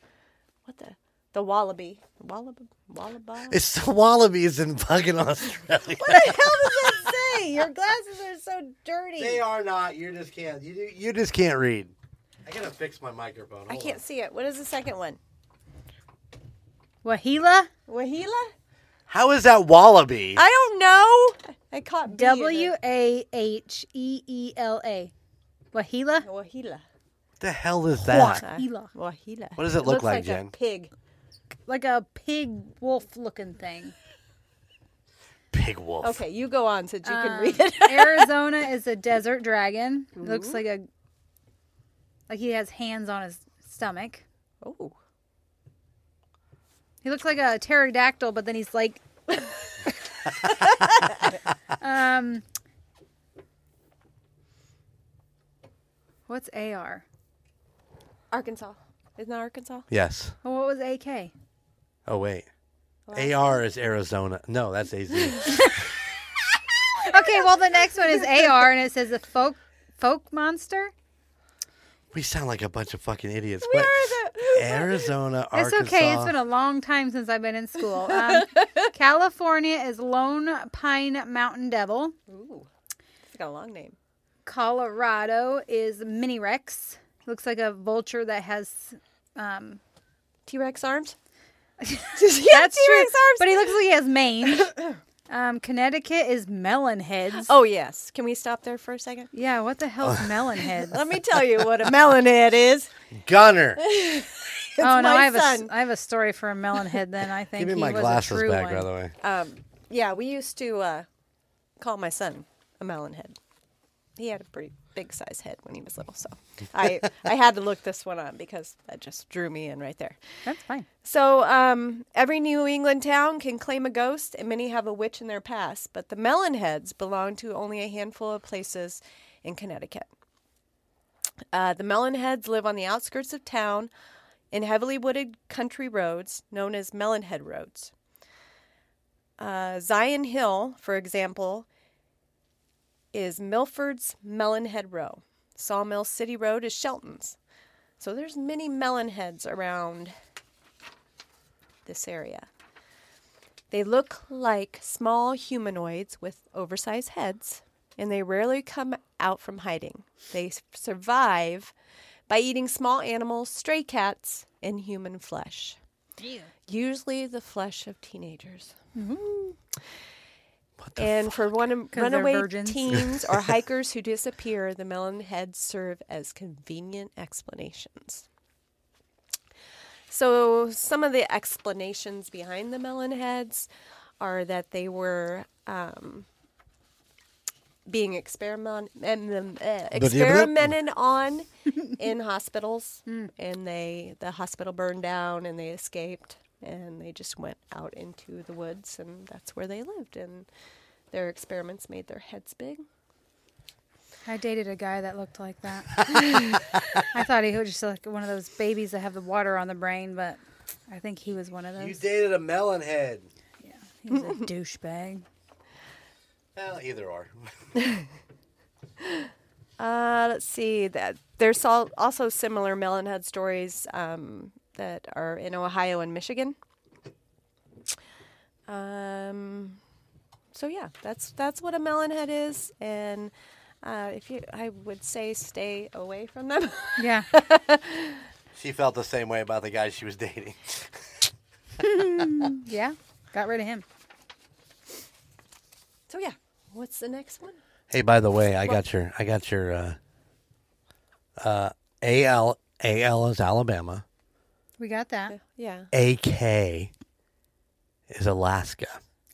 what the the wallaby. Wallaby. Wallaby. It's the wallabies in fucking Australia. What the hell does that say? Your glasses are so dirty. They are not. You just can't. You you just can't read. I gotta fix my microphone. I can't on. see it. What is the second one? Wahila? Wahila? How is that wallaby? I don't know. I caught B in it. W A H E E L A. Wahila? Wahila. What the hell is that? Wahila. Wahila. What does it look looks like, like Jen? A pig. Like a pig wolf looking thing. Pig wolf. Okay, you go on since you can Um, read it. Arizona is a desert dragon. It looks like a like he has hands on his stomach. Oh. He looks like a pterodactyl, but then he's like um What's AR? Arkansas. Isn't that Arkansas? Yes. Oh, what was AK? Oh wait. AR is Arizona. No, that's AZ. Okay, well the next one is AR and it says a Fouke Fouke monster. we sound like a bunch of fucking idiots. We but are the- Arizona, It's Arkansas. okay. It's been a long time since I've been in school. Um, California is Lone Pine Mountain Devil. Ooh. It's got a long name. Colorado is Mini Rex. Looks like a vulture that has. Um, T Rex arms? that's T-Rex true, arms. but he looks like he has mane. Um, Connecticut is Melon Heads. Oh, yes. Can we stop there for a second? yeah. What the hell's Melon Heads? Let me tell you what a melon head is. Gunner. It's oh no, I have a son. I have a story for a melon head. Then I think Give me he my was glasses a true back, one. by the way. Um, yeah, we used to uh, call my son a melon head. He had a pretty big size head when he was little, so I I had to look this one up because that just drew me in right there. That's fine. So um, every New England town can claim a ghost, and many have a witch in their past. But the melon heads belong to only a handful of places in Connecticut. Uh, the Melonheads live on the outskirts of town in heavily wooded country roads known as melon head roads. Uh, Zion Hill, for example, is Milford's Melonhead Row. Sawmill City Road is Shelton's. So there's many Melonheads around this area. They look like small humanoids with oversized heads, and they rarely come out from hiding. They survive by eating small animals, stray cats, and human flesh. Usually the flesh of teenagers. Mm-hmm. And for one, runaway teens or hikers who disappear, the melon heads serve as convenient explanations. So, some of the explanations behind the melon heads are that they were um, being experiment, uh, experimented on in hospitals, and they the hospital burned down, and they escaped, and they just went out into the woods, and that's where they lived, and their experiments made their heads big. I dated a guy that looked like that. I thought he was just like one of those babies that have the water on the brain, but I think he was one of those You dated a melon head. He was a douchebag. Well, either or. Uh, let's see that there's also similar melon head stories um, that are in Ohio and Michigan. Um, so yeah, that's that's what a melonhead is, and uh, if you, I would say, stay away from them. Yeah. She felt the same way about the guy she was dating. yeah. Got rid of him. so yeah, what's the next one? Hey, by the way, I got your I got your uh uh AL AL is Alabama. We got that. Yeah. AK is Alaska.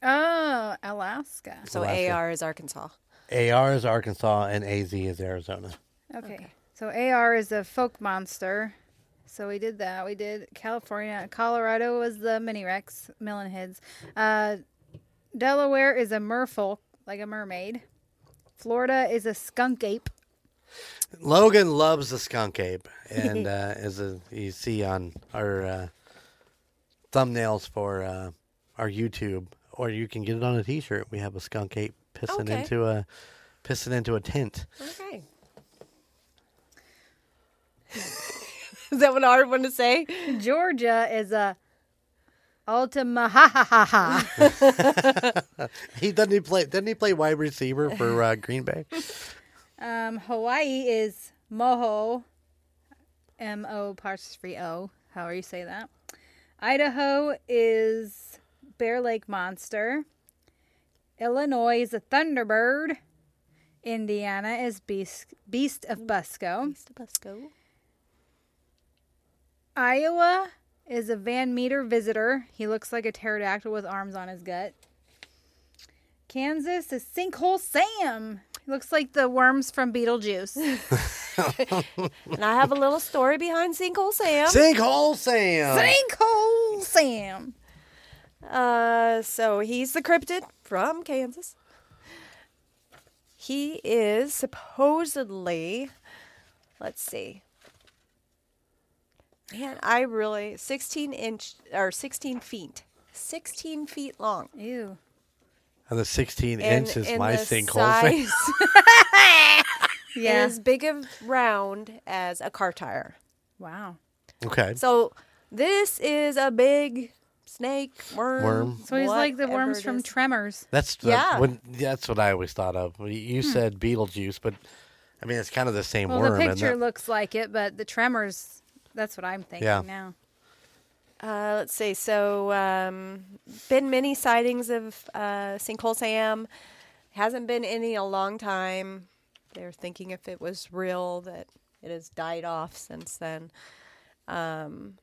Oh, Alaska. So Alaska. AR is Arkansas. AR is Arkansas and AZ is Arizona. Okay. So AR is a Fouke monster. So we did that. We did California. Colorado was the mini Rex, Millen Heads. Uh, Delaware is a merfolk, like a mermaid. Florida is a skunk ape. Logan loves the skunk ape, and uh, as a, you see on our uh, thumbnails for uh, our YouTube, or you can get it on a T-shirt. We have a skunk ape pissing Okay. into a pissing into a tent. Okay. is that one a hard one to say? Georgia is a Ultima ha ha ha ha. He doesn't he play doesn't he play wide receiver for uh, Green Bay? Um, Hawaii is Moho, M O apostrophe O, however you say that. Idaho is Bear Lake Monster. Illinois is a Thunderbird. Indiana is Beast, of Busco. Beast of Busco. Iowa is a Van Meter visitor. He looks like a pterodactyl with arms on his gut. Kansas is Sinkhole Sam. Looks like the worms from Beetlejuice. And I have a little story behind Sinkhole Sam. Sinkhole Sam. Sinkhole Sam. Uh, so he's the cryptid from Kansas. He is supposedly, let's see. Man, I really 16 inch or 16 feet, 16 feet long. Ew. And the 16 And- inch is and my the sinkhole. Sam. size Yeah. is big of round as a car tire. Wow. Okay. So this is a big snake worm. Worm. So he's like the worms from. Tremors. That's the, Yeah. when, that's what I always thought of. You- You said Beetlejuice, but I mean it's kind of the same Well, worm. the picture looks like it, but the Tremors, that's what I'm thinking Yeah. now. Uh, let's see. So, um, been many sightings of uh, Sinkhole Sam. Hasn't been any a long time. They're thinking if it was real that it has died off since then. Um,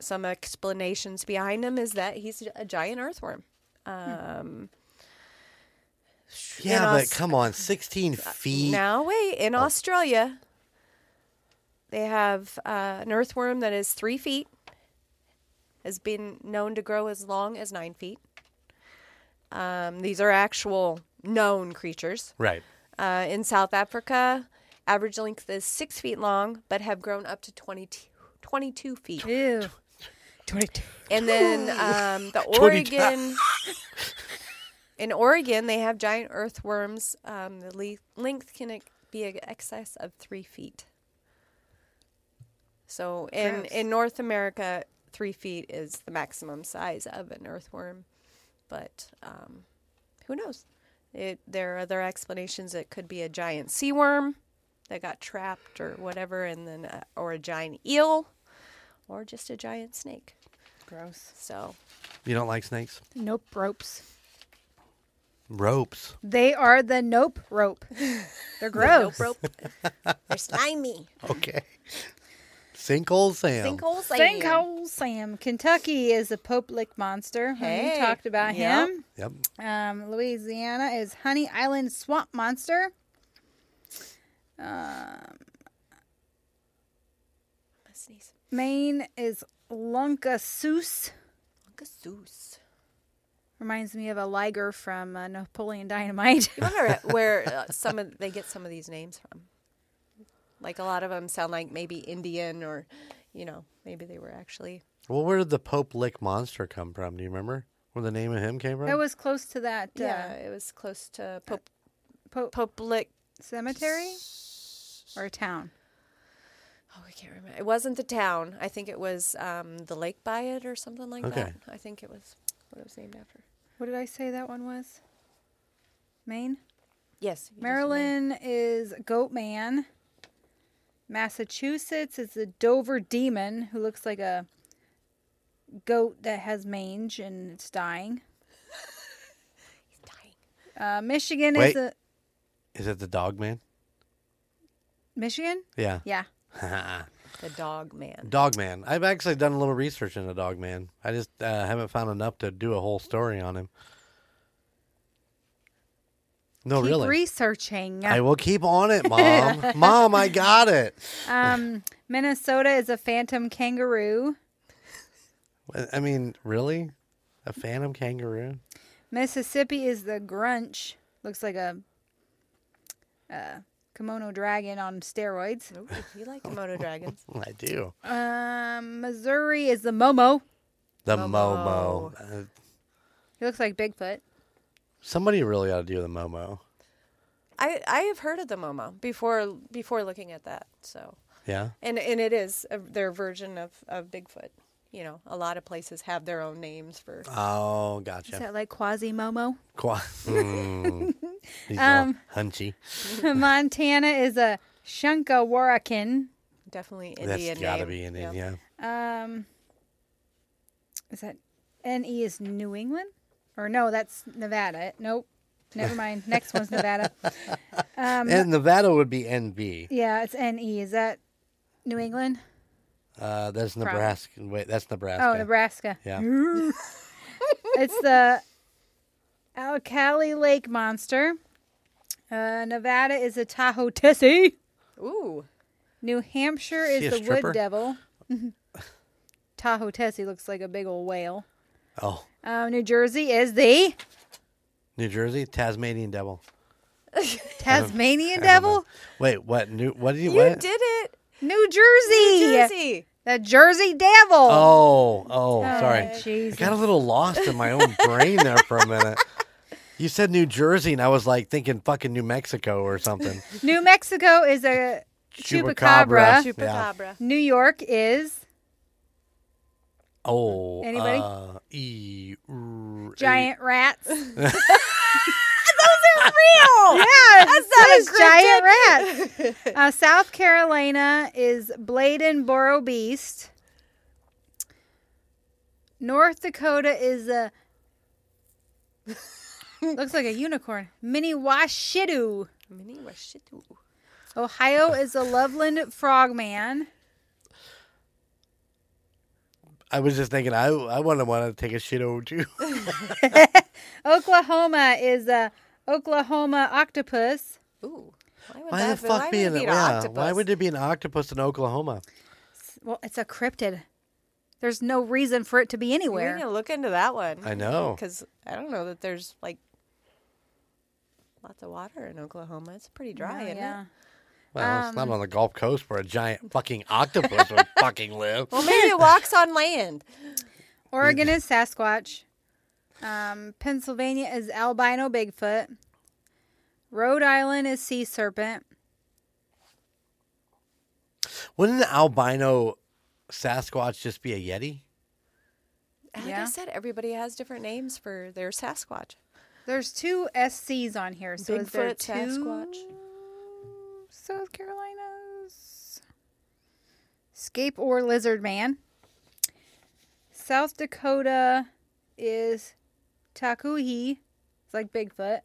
some explanations behind him is that he's a giant earthworm. Um, yeah, but Aus- come on, 16 feet. Now, wait. In Australia, they have uh, an earthworm that is three feet, has been known to grow as long as nine feet. Um, these are actual known creatures. Right. Uh, in South Africa, average length is six feet long, but have grown up to 22, 22 feet. Ew. And then um, the Oregon. In Oregon, they have giant earthworms. Um, the le- length can be in excess of three feet. So in Gross. in North America, three feet is the maximum size of an earthworm, but um, who knows? It, there are other explanations. It could be a giant sea worm that got trapped or whatever, and then uh, or a giant eel, or just a giant snake. Gross. So You don't like snakes? Nope ropes. Ropes. They are the nope rope. They're gross. Nope rope. They're slimy. Okay. Sinkhole Sam. Sinkhole Sam. Sinkhole Sam. Kentucky is a Pope Lick monster. Hey, You talked about yep. him. Yep. Um, Louisiana is Honey Island Swamp Monster. Sneeze. Maine is Lunkasoos. Gasoos. Reminds me of a liger from uh, Napoleon Dynamite. You wonder where uh, some of they get some of these names from. Like a lot of them sound like maybe Indian or, you know, maybe they were actually. Well, where did the Pope Lick monster come from? Do you remember where the name of him came from? that was close to that uh, Yeah, it was close to Pope Pope Pope Lick. cemetery or a town. Oh, I can't remember. It wasn't the town. I think it was um, the lake by it or something like Okay. that. I think it was. what it was named after. What did I say that one was? Maine. Yes. you Maryland is Goat Man. Massachusetts is the Dover Demon, who looks like a goat that has mange and it's dying. He's dying. Uh, Michigan Wait. is a Is it the dog man? Michigan. Yeah. Yeah. The dog man. dog man. I've actually done a little research into dog man. I just uh, haven't found enough to do a whole story on him. No, Keep really. researching. I will keep on it, mom. mom, I got it. Um, Minnesota is a phantom kangaroo. I mean, really? A phantom kangaroo? Mississippi is the Grunch. Looks like a, uh kimono dragon on steroids. Ooh, you like kimono dragons. I do. Um, Missouri is the Momo. The Momo. Momo. Uh, He looks like Bigfoot. Somebody really ought to do the Momo. I I have heard of the Momo before before looking at that. So Yeah. and and it is a, their version of of Bigfoot. You know, a lot of places have their own names for. Oh, gotcha. Is gotcha. that like Quasi Momo? Qua- Mm. He's Um, hunchy. Montana is a Shunka Warakin. Definitely That's Indian got to name. be Indian, Yeah. yeah. Um, is that NE is New England? Or no, that's Nevada. Nope. Never mind. Next one's Nevada. Um, And Nevada would be NB. yeah, it's NE. Is that New England? Uh, that's Probably. Nebraska. Wait, that's Nebraska. Oh, Nebraska. Yeah. It's the Alkali Lake Monster. Uh, Nevada is a Tahoe Tessie. Ooh, New Hampshire She is the? Wood Devil. Tahoe Tessie looks like a big old whale. Oh, Uh, New Jersey is the New Jersey, Tasmanian devil. Tasmanian I don't know. Devil. Wait, what? New? What did you? you what? did it, New Jersey. New Jersey. The Jersey Devil. Oh, oh, sorry. I got a little lost in my own brain there for a minute. You said New Jersey, and I was like thinking fucking New Mexico or something. New Mexico is a Chupacabra. chupacabra. Yeah. Chupacabra. New York is Oh, Anybody? Uh, e, r- giant rats. Those are real. Yeah, That's so not is giant encrypted. rats. Uh, South Carolina is Bladen Boro Beast. North Dakota is a looks like a unicorn. Mini Washidu. Mini Washitu. Ohio is a Loveland Frogman. I was just thinking, I I wouldn't want to take a shit over too. Oklahoma is a Oklahoma octopus. Ooh. Why, would Why that the be- fuck why be would an it be an yeah? octopus? Why would there be an octopus in Oklahoma? Well, it's a cryptid. There's no reason for it to be anywhere. We anywhere. need to look into that one. I know. Because I don't know that there's like lots of water in Oklahoma. It's pretty dry, Oh, isn't yeah. it? Well, it's not Um, on the Gulf Coast where a giant fucking octopus would fucking live. Well, maybe it walks on land. Oregon is Sasquatch. Um, Pennsylvania is albino Bigfoot. Rhode Island is sea serpent. Wouldn't an albino Sasquatch just be a Yeti? Like Yeah. I said, everybody has different names for their Sasquatch. There's two SCs on here. So is there Bigfoot, two Sasquatch. South Carolinas. Scape Ore Lizard Man. South Dakota is Takuhi. It's like Bigfoot.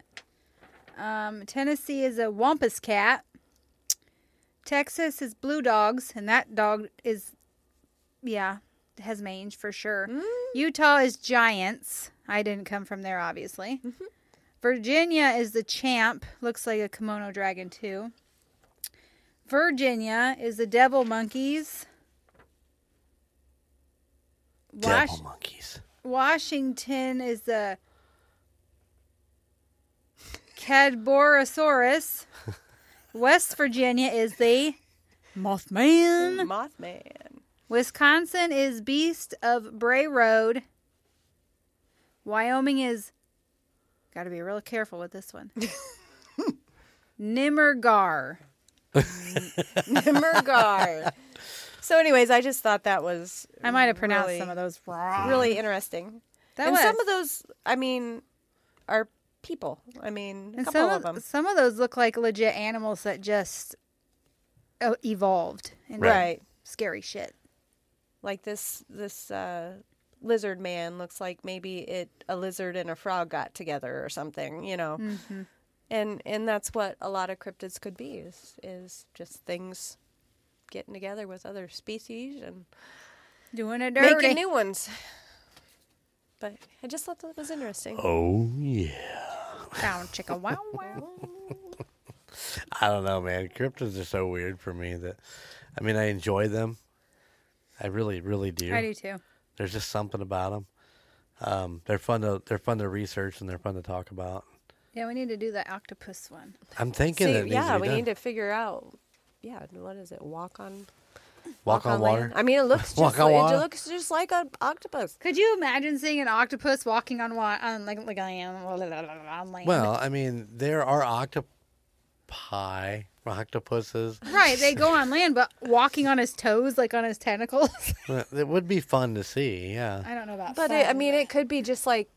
Um, Tennessee is a Wampus Cat. Texas is Blue Dogs, and that dog is, yeah, has mange for sure. Utah is Giants. I didn't come from there, obviously. Virginia is the Champ. Looks like a kimono dragon, too. Virginia is the Devil Monkeys. Wash- Devil monkeys. Washington is the Cadborosaurus. West Virginia is the Mothman. Mothman. Wisconsin is Beast of Bray Road. Wyoming is got to be real careful with this one. Nimmergar. Nimmergar. so, anyways, I just thought that was I might have pronounced really, some of those wrong. really interesting. That and was. some of those, I mean, are people. I mean, a and couple some of them. some of those look like legit animals that just uh, evolved into Right. scary shit. Like this this uh, lizard man looks like maybe it a lizard and a frog got together or something, you know. Mm-hmm. And and that's what a lot of cryptids could be is is just things getting together with other species and Doing it dirty. making new ones. But I just thought that was interesting. Oh yeah. Down chicka wow wow. I don't know, man. Cryptids are so weird for me that, I mean, I enjoy them. I really, really do. I do too. There's just something about them. Um, they're fun to they're fun to research and they're fun to talk about. Yeah, we need to do the octopus one. I'm thinking See, that yeah, we done. need to figure out. Yeah, what is it? Walk on walk, on, water. land? I mean, it looks just Walk on like, water? it looks just like an octopus. Could you imagine seeing an octopus walking on wa- on like like on land? Well, I mean, there are octopi, octopuses. right, they go on land, but walking on his toes, like on his tentacles. it would be fun to see. Yeah. I don't know about. But it, I fun, mean, it could be just like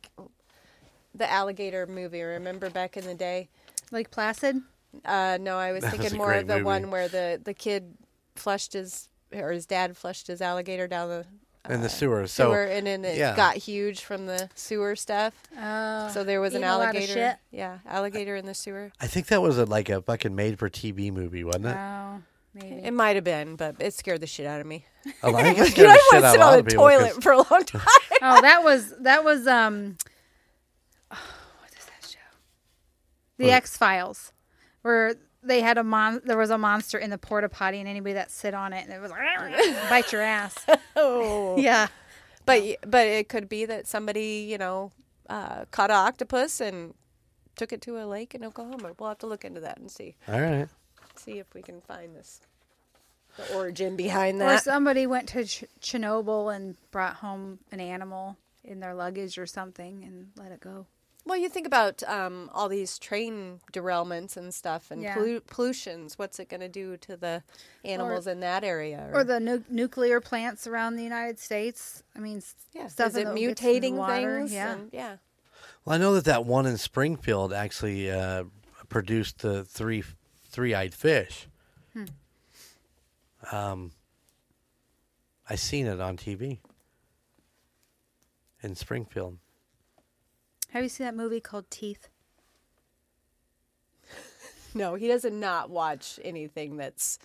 the alligator movie. Remember back in the day? like Placid. Uh, no, I was That thinking a more of the movie. one where the the kid flushed his or his dad flushed his alligator down the In the uh, sewer. So sewer, and then it yeah. got huge from the sewer stuff. Oh, So there was an eating a lot of alligator. shit. Yeah, alligator in the sewer. I think that was a, like a fucking made for TV movie, wasn't it? Oh, maybe. It might have been, but it scared the shit out of me. Oh, I think it You scared know, the I shit want out to of a sit on the people 'cause- toilet for a long time. oh, that was that was um. what is that show? The X Files, where they had a mon. There was a monster in the porta potty, and anybody that sit on it, and it was like bite your ass. oh. Yeah. But but it could be that somebody you know uh, caught an octopus and took it to a lake in Oklahoma. We'll have to look into that and see All right. see if we can find this the origin behind that. Or somebody went to Ch- Chernobyl and brought home an animal in their luggage or something and let it go. Well, you think about um, all these train derailments and stuff and Yeah. pollu- pollutions. What's it going to do to the animals in that area? Or the nu- nuclear plants around the United States. I mean, yeah, stuff is it in in the mutating water, things? Yeah. and- yeah. Well, I know that that one in Springfield actually uh, produced the three three-eyed fish. Hmm. Um, I seen it on TV in Springfield. Have you seen that movie called Teeth? No, he doesn't not watch anything that's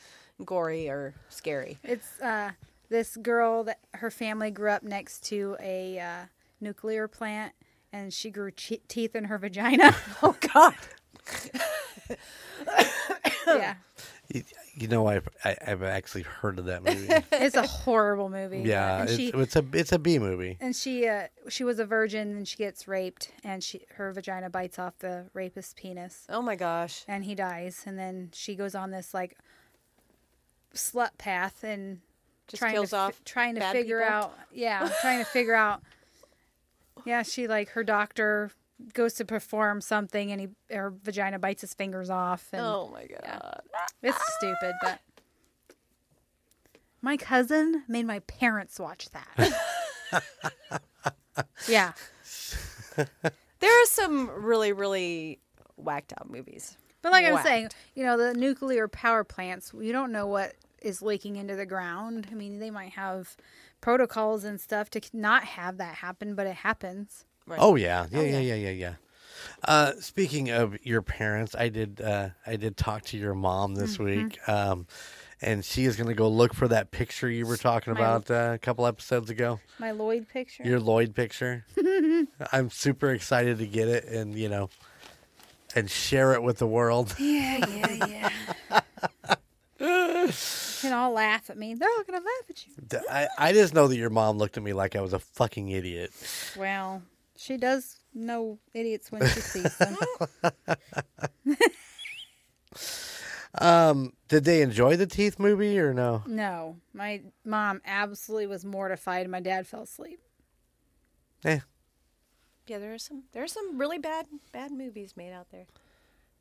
gory or scary. It's uh, this girl that her family grew up next to a uh, nuclear plant, and she grew che- teeth in her vagina. Oh God! yeah, You, you know, I've I, I've actually heard of that movie. it's a horrible movie. yeah, and it's, she it's a it's a B movie. and she uh, she was a virgin, and she gets raped, and she her vagina bites off the rapist's penis, Oh my gosh! and he dies, and then she goes on this like slut path and Just trying kills to fi- off trying to bad figure people? out yeah trying to figure out yeah she like her doctor goes to perform something and he her vagina bites his fingers off and Oh my God! it's stupid but my cousin made my parents watch that yeah There are some really, really whacked out movies. but like i'm Whacked. saying you know the nuclear power plants you don't know what is leaking into the ground i mean they might have protocols and stuff to not have that happen but it happens Right. Oh yeah, yeah, Oh, yeah, yeah. yeah, yeah. Uh, speaking of your parents, I did uh, I did talk to your mom this Mm-hmm. week, um, and she is going to go look for that picture you were talking My- about uh, a couple episodes ago. my lloyd picture Your Lloyd picture. I'm super excited to get it, and you know, and share it with the world. Yeah, yeah, yeah. can all laugh at me. They're all gonna laugh at you. I, I just know that your mom looked at me like I was a fucking idiot. Well, she does know idiots when she sees them. Um, did they enjoy the Teeth movie or no? no, my mom absolutely was mortified. My dad fell asleep. Eh, Yeah, there are some there are some really bad bad movies made out there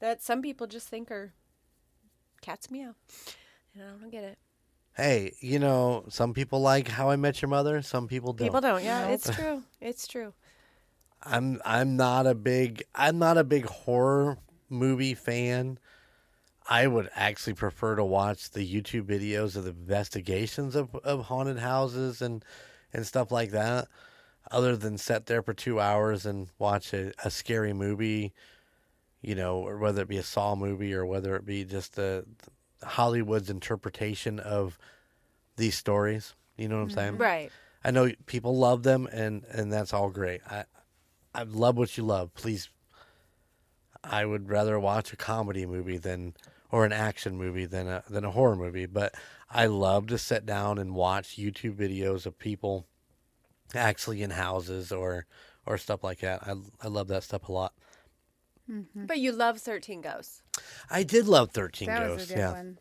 that some people just think are cats meow. And I don't get it. hey, you know, some people like How I Met Your Mother. Some people don't. People don't. Yeah, it's true. It's true. I'm I'm not a big I'm not a big horror movie fan. I would actually prefer to watch the YouTube videos of the investigations of, of haunted houses and and stuff like that, other than sit there for two hours and watch a, a scary movie, you know, or whether it be a Saw movie or whether it be just the, Hollywood's interpretation of these stories. You know what I'm saying? Mm-hmm. Right. I know people love them, and and that's all great. I I love what you love. Please, I would rather watch a comedy movie than or an action movie than a than a horror movie. But I love to sit down and watch YouTube videos of people actually in houses or or stuff like that. I I love that stuff a lot. Mm-hmm. But you love 13 Ghosts. I did love Thirteen That Ghosts. was a good yeah. one.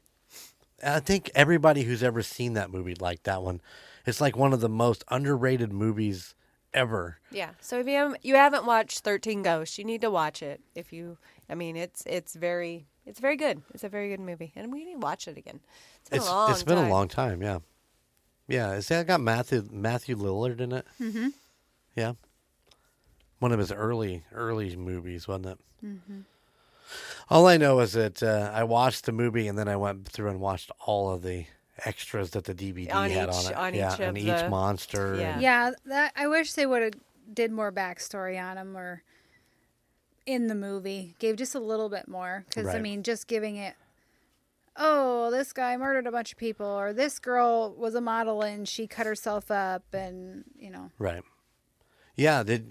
I think everybody who's ever seen that movie liked that one. It's like one of the most underrated movies ever. Yeah. So if you haven't, you haven't watched 13 Ghosts, you need to watch it. If you, I mean, it's it's very it's very good. It's a very good movie, and we need to watch it again. It's been It's a long it's been time. a long time, yeah. Yeah, is that got Matthew Matthew Lillard in it? Mm-hmm. Yeah, one of his early early movies, wasn't it? Mm-hmm. All I know is that uh, I watched the movie and then I went through and watched all of the extras that the DVD On had each- on it. on yeah, each and of each the- monster. Yeah. and- Yeah, that I wish they would have did more backstory on them or in the movie. Gave just a little bit more because I mean, just giving it. Oh, this guy murdered a bunch of people, or this girl was a model and she cut herself up, and you know, Right. Yeah, the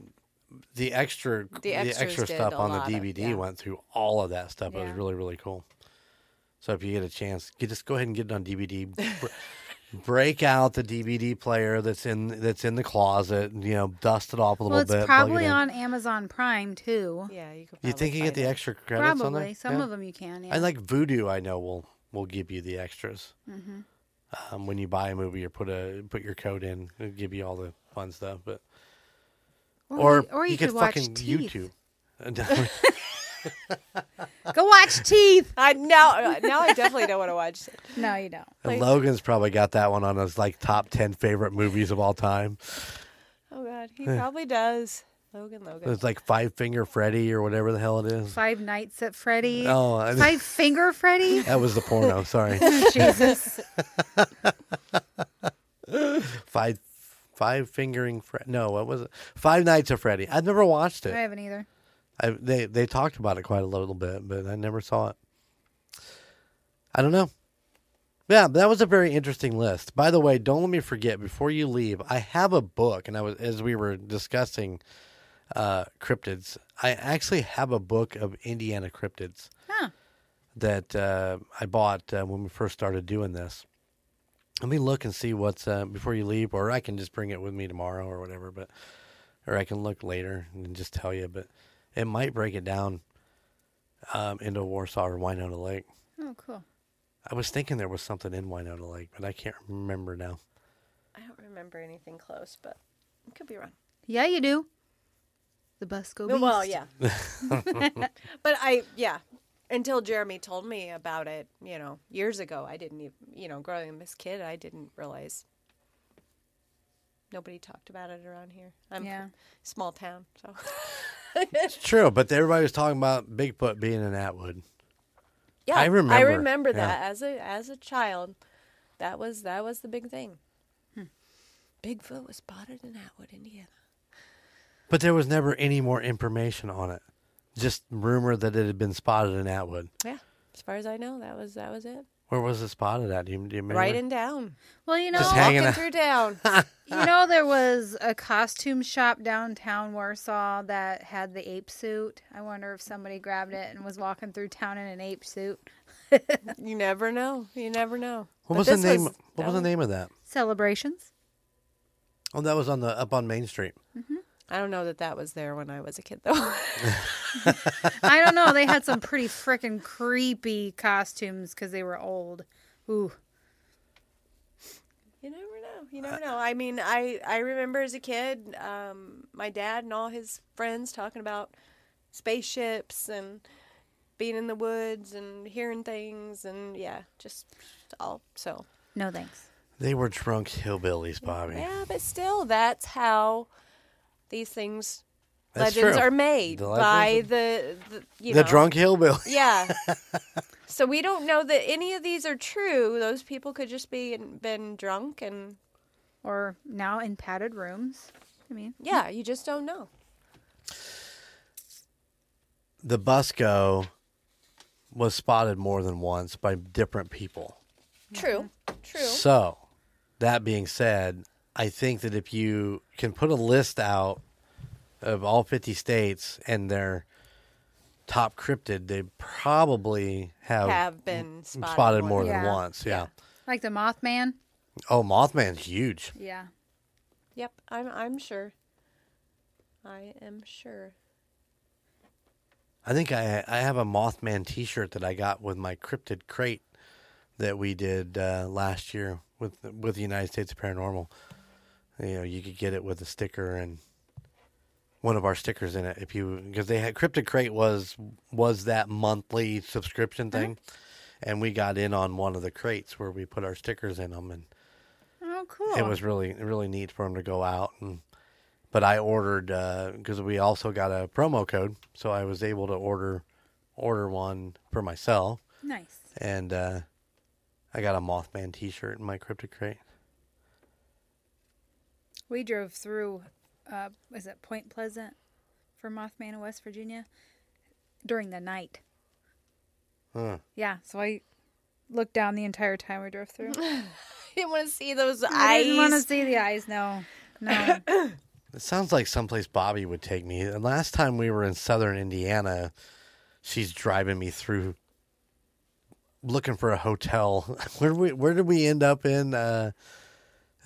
the extra the, extras extra stuff on the lot of- DVD yeah. went through all of that stuff. It was really really cool. So if you get a chance, you just go ahead and get it on DVD. Break out the DVD player that's in that's in the closet. You know, dust it off a little well, it's bit. plug it probably in. on Amazon Prime too. Yeah, you could. You think you get the extra? extra credits on Probably some Yeah. of them you can. Yeah. I like Vudu. I know will will give you the extras. Mm-hmm. Um, when you buy a movie or put a put your code in, it'll give you all the fun stuff. But or you- or you, could, could, watch fucking Teeth. YouTube. Go watch Teeth. I now now I definitely don't want to watch. it. No, you don't. And Logan's probably got that one on his like top ten favorite movies of all time. Oh God, he probably does. Logan, Logan. It's like Five Finger Freddy or whatever the hell it is. Five Nights at Freddy. Oh, I- Five Finger Freddy. that was the porno. Sorry, Jesus. five Five Fingering Fred. No, what was it? Five Nights at Freddy. I've never watched it. I haven't either. I, they they talked about it quite a little bit, but I never saw it. I don't know. Yeah, that was a very interesting list. By the way, don't let me forget before you leave. I have a book, and I was as we were discussing uh, cryptids. I actually have a book of Indiana cryptids Huh. that uh, I bought uh, when we first started doing this. Let me look and see what's uh, before you leave, or I can just bring it with me tomorrow or whatever. But or I can look later and just tell you. But it might break it down um, into Warsaw or Winona Lake. Oh, cool. I was thinking there was something in Winona Lake, but I can't remember now. I don't remember anything close, but I could be wrong. Yeah, you do. The Busco Beast. Well, yeah. but I, yeah, until Jeremy told me about it, you know, years ago, I didn't even, you know, growing up as a kid, I didn't realize. Nobody talked about it around here. I'm Yeah. from small town, so. It's true, but everybody was talking about Bigfoot being in Atwood. Yeah, I remember. I remember, remember yeah. that as a as a child. That was that was the big thing. Hmm. Bigfoot was spotted in Atwood, Indiana. But there was never any more information on it. Just rumor that it had been spotted in Atwood. Yeah, as far as I know, that was that was it. Where was it spotted at? Do you, do you remember? Right in down, Well, you know, Just hanging walking out. through down. you know, there was a costume shop downtown Warsaw that had the ape suit. I wonder if somebody grabbed it and was walking through town in an ape suit. you never know. You never know. What But was the this name? was- what was the name of that? Celebrations. Oh, that was on the up on Main Street. Mm-hmm. I don't know that that was there when I was a kid, though. I don't know. They had some pretty freaking creepy costumes because they were old. Ooh. You never know. You never know. I mean, I I remember as a kid, um, my dad and all his friends talking about spaceships and being in the woods and hearing things and yeah, just all so. No thanks. They were drunk hillbillies, Bobby. Yeah, but still, that's how these things That's legends true. are made The by legends- the, the you the know, drunk hillbilly. Yeah. so we don't know that any of these are true. Those people could just be been drunk and Or now in padded rooms. I mean, yeah, you just don't know. The Busco was spotted more than once by different people. True. Mm-hmm. True. So, that being said, I think that if you can put a list out of all 50 states and their top cryptid, they probably have, Have been spotted, spotted more than Yeah. once. Yeah. like the Mothman. Oh, Mothman's huge. Yeah. Yep, I'm I'm sure. I am sure. I think I I have a Mothman T-shirt that I got with my cryptid crate that we did uh, last year with with the United States of Paranormal. You know, you could get it with a sticker and one of our stickers in it if you because they had cryptid crate was was that monthly subscription thing, and we got in on one of the crates where we put our stickers in them and Oh, cool. it was really really neat for them to go out and but i ordered because we also got a promo code so i was able to order order one for myself nice. and uh, i got a mothman t-shirt in my cryptid crate We drove through, uh, is it Point Pleasant for Mothman in West Virginia during the night. Huh. Yeah, so I looked down the entire time we drove through. I didn't want to see those I eyes. didn't want to see the eyes. No, no. it sounds like someplace bobby would take me and last time we were in southern indiana she's driving me through looking for a hotel where did we where did we end up in uh,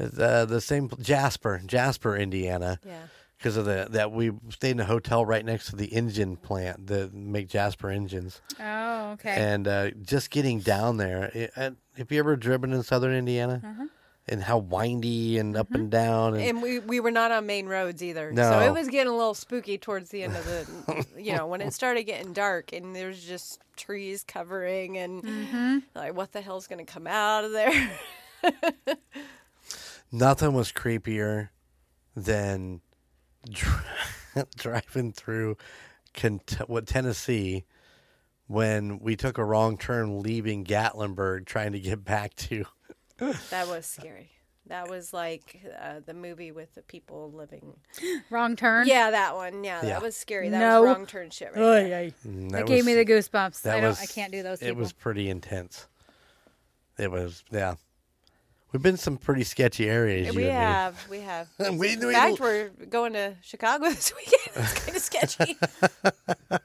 uh the same jasper jasper indiana yeah. because of the that we stayed in a hotel right next to the engine plant that make Jasper engines, oh, okay. and uh, just getting down there. It, uh, have you ever driven in Southern Indiana? Uh-huh. And how windy and up Mm-hmm. and down, and, And we, we were not on main roads either. So it was getting a little spooky towards the end of the, you know, when it started getting dark and there's just trees covering and Mm-hmm. like, what the hell's going to come out of there? nothing was creepier than dri- driving through Kent- what Tennessee when we took a wrong turn leaving Gatlinburg, trying to get back to. that was scary. That was like uh, the movie with the people living. Wrong turn. Yeah, that one. Yeah, Yeah. that was scary. That No. was wrong turn shit right Oy, there. oy. and That, gave me the goosebumps. I don't. was- I can't do those. Things. It People. was pretty intense. It was, yeah. We've been some pretty sketchy areas. We you have, we have. We- In we- fact, we're going to Chicago this weekend. It's kind of sketchy.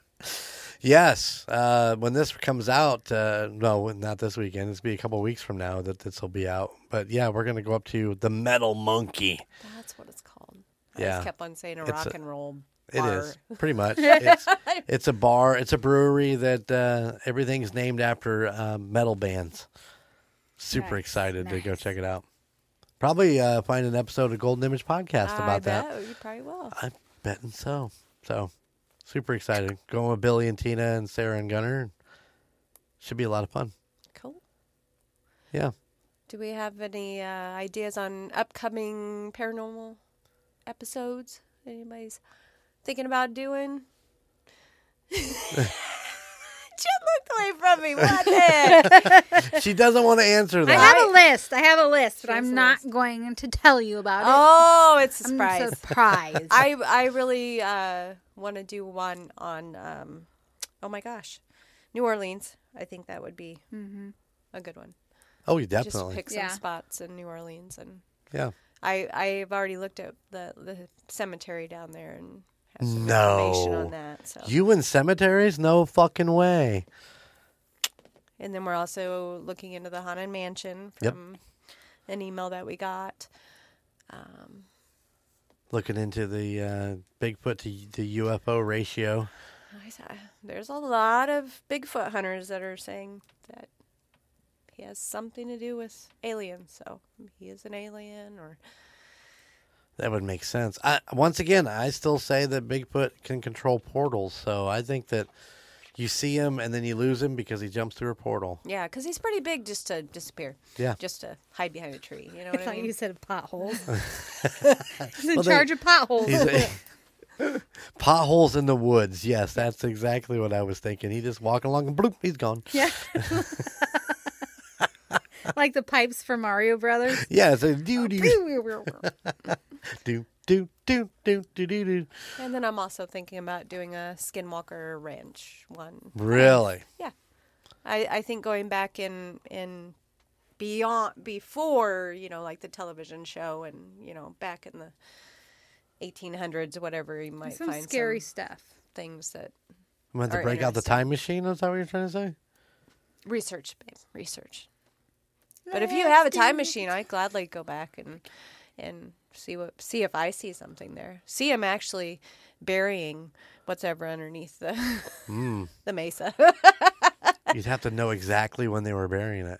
Yes. Uh, when this comes out, uh, no, not this weekend. It's be a couple weeks from now that this will be out. But yeah, we're gonna go up to the Metal Monkey. That's what it's called. I Yeah. just kept on saying a It's rock a- and roll It bar. is pretty much. It's, it's a bar. It's a brewery that uh, everything's named after uh, metal bands. Super Nice, excited to go check it out. Probably uh, find an episode of Golden Image podcast I about that. bet You probably will. I'm betting so. So super excited. Going with Billy and Tina and Sarah and Gunner. Should be a lot of fun. Cool. Yeah. Do we have any uh, ideas on upcoming paranormal episodes? Anybody's thinking about doing? Jim looked away from me. What the heck? She doesn't want to answer that. I have a list. I have a list, but I'm not list. going to tell you about it. oh, it's a I'm surprise. surprised. I I really uh, want to do one on. Um, oh my gosh, New Orleans. I think that would be a good one. oh, you Just definitely. pick some Yeah. spots in New Orleans, and yeah. I I've already looked at the the cemetery down there and have some information No. on that. So You in cemeteries? No fucking way. and then we're also looking into the haunted mansion Yep. from an email that we got. Um, Looking into the uh, Bigfoot to the UFO ratio. There's a lot of Bigfoot hunters that are saying that he has something to do with aliens. So he is an alien, or That would make sense. I, once again, I still say that Bigfoot can control portals. So I think that you see him and then you lose him because he jumps through a portal. yeah, because he's pretty big just to disappear. Yeah. just to hide behind a tree. You know I what I thought mean? you said a potholes. He's in Well, they- charge of potholes. A, Potholes in the woods. Yes, that's exactly what I was thinking. He just walking along and bloop, he's gone. Yeah. like the pipes for Mario Brothers. Yeah, it's a do do yeah, do do do do do do do. And then I'm also thinking about doing a Skinwalker Ranch one. Really? Yeah. I, I think going back in in beyond before, you know, like the television show and, you know, back in the 1800s, whatever, you might Some find scary some stuff. things that I'm going to break out the time machine. Is that what you're trying to say? research, babe, research. But if you eh, have a time machine, I'd gladly go back and and see what see if I see something there. See him actually burying what's ever underneath the hmm. the mesa. You'd have to know exactly when they were burying it.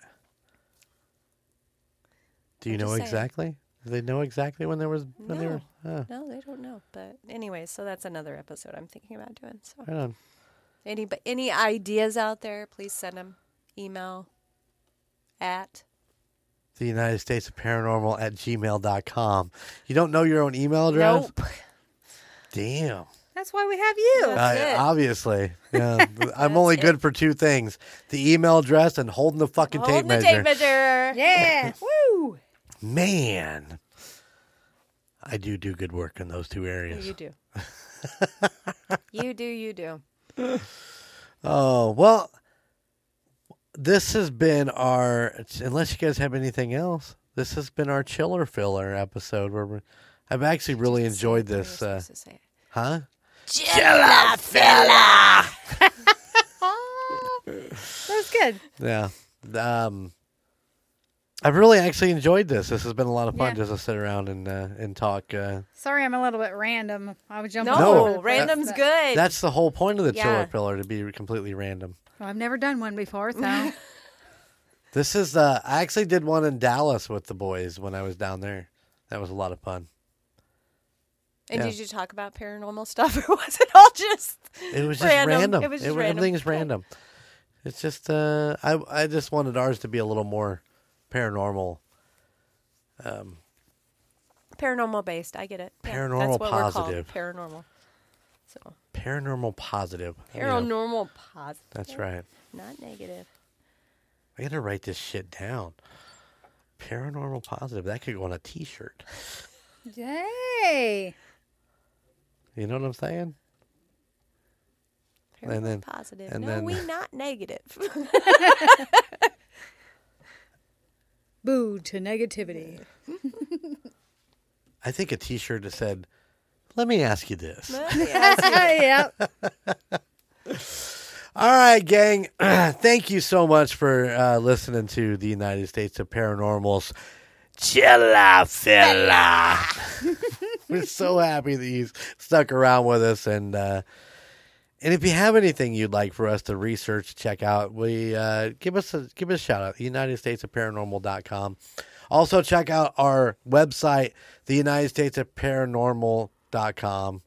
Do you I'm know exactly? Do they know exactly when there was when they were? Oh, no, they don't know. But anyway, so that's another episode I'm thinking about doing. So right on. any any ideas out there, please send them. Email at The United States of Paranormal at gmail.com. You don't know your own email address? nope. Damn. That's why we have you. Uh, it. obviously. Yeah. I'm only it. good for two things the email address and holding the fucking Hold tape the measure. tape measure. Yeah. Woo. Man. I do do good work in those two areas. You do. you do. You do. Oh, well, this has been our, unless you guys have anything else, this has been our chiller filler episode where we I've actually really enjoyed Say it the way this. Uh, supposed to say it. huh? chiller filler That was good. Yeah. Um, I've really actually enjoyed this. This has been a lot of fun Yeah. just to sit around and uh, and talk. Uh, Sorry, I'm a little bit random. I was jumping. No, all over the place, random's but- good. that's the whole point of the chiller Yeah. filler to be completely random. Well, I've never done one before, so This is uh, I actually did one in Dallas with the boys when I was down there. That was a lot of fun. and yeah. did you talk about paranormal stuff, or was it all just? It was just Random. random. It was just wa- random. Everything's random. It's just uh, I I just wanted ours to be a little more paranormal. Um, paranormal based? I get it. Yeah, Paranormal that's what we're called, positive. Paranormal. So paranormal positive. you know. paranormal positive. That's right. Not negative. I gotta write this shit down. Paranormal positive. That could go on a T-shirt. yay! You know what I'm saying? Paranormal And then- positive. and no, then- we not negative. Boo to negativity. I think a T-shirt that said, "Let me ask you this." yep. All right, gang. Thank you so much for uh, listening to the United States of Paranormal's Chilla Filla. We're so happy that you stuck around with us, and uh, and if you have anything you'd like for us to research, check out, we uh, give us a give us a shout out. United States of Paranormal.com. Also, check out our website, the United States of Paranormal.com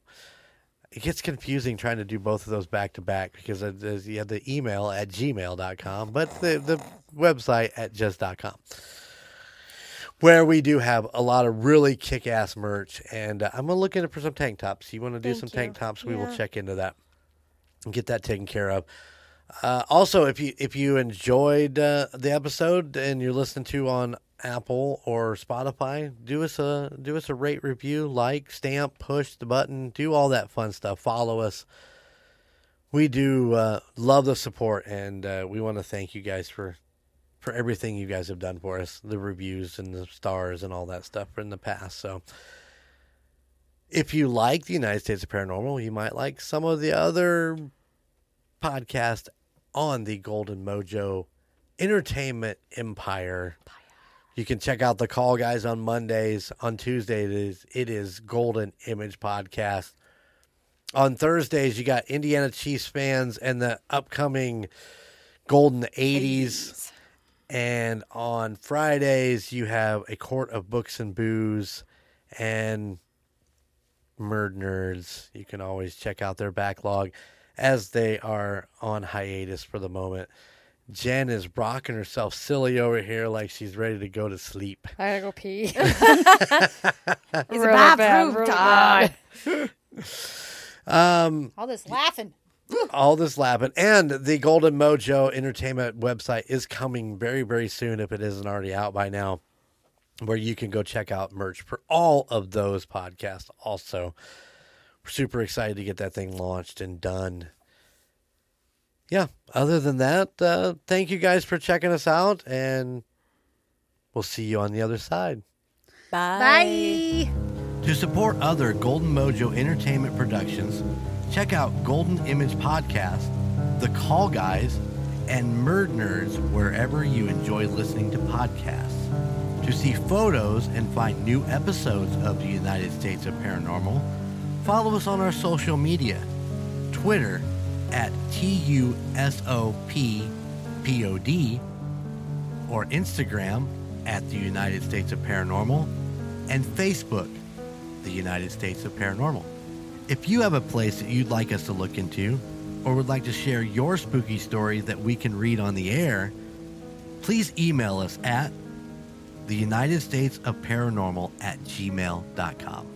it gets confusing trying to do both of those back to back because you have the email at gmail.com, but the, the website at just.com, where we do have a lot of really kick ass merch. And uh, I'm looking for some tank tops. You want to do Thank some you. tank tops? We will check into that get that taken care of. Uh, also, if you if you enjoyed uh, the episode and you're listening to on Apple or Spotify, do us a do us a rate review, like, stamp, push the button, do all that fun stuff. Follow us. We do uh, love the support, and uh, we want to thank you guys for for everything you guys have done for us, the reviews and the stars and all that stuff in the past. So. If you like the United States of Paranormal, you might like some of the other podcasts on the Golden Mojo Entertainment Empire. You can check out the call guys on Mondays. On Tuesdays, it is it is Golden Image Podcast. On Thursdays you got Indiana Chiefs fans and the upcoming Golden 80s. And on Fridays you have a Court of Books and Booze and Murd Nerds. You can always check out their backlog as they are on hiatus for the moment. Jen is rocking herself silly over here like she's ready to go to sleep. I gotta go pee. It's a bathroom time. Um, All this laughing. all this laughing. And the Golden Mojo Entertainment website is coming very, very soon if it isn't already out by now, where you can go check out merch for all of those podcasts. Also, we're super excited to get that thing launched and done. Yeah, other than that, uh, thank you guys for checking us out, and we'll see you on the other side. Bye. Bye. To support other Golden Mojo Entertainment productions, check out Golden Image Podcast, The Call Guys, and Murd Nerds wherever you enjoy listening to podcasts. To see photos and find new episodes of the United States of Paranormal, follow us on our social media Twitter at TUSOPPOD or Instagram at the United States of Paranormal and Facebook, the United States of Paranormal. If you have a place that you'd like us to look into or would like to share your spooky story that we can read on the air, please email us at the United States of Paranormal at gmail.com.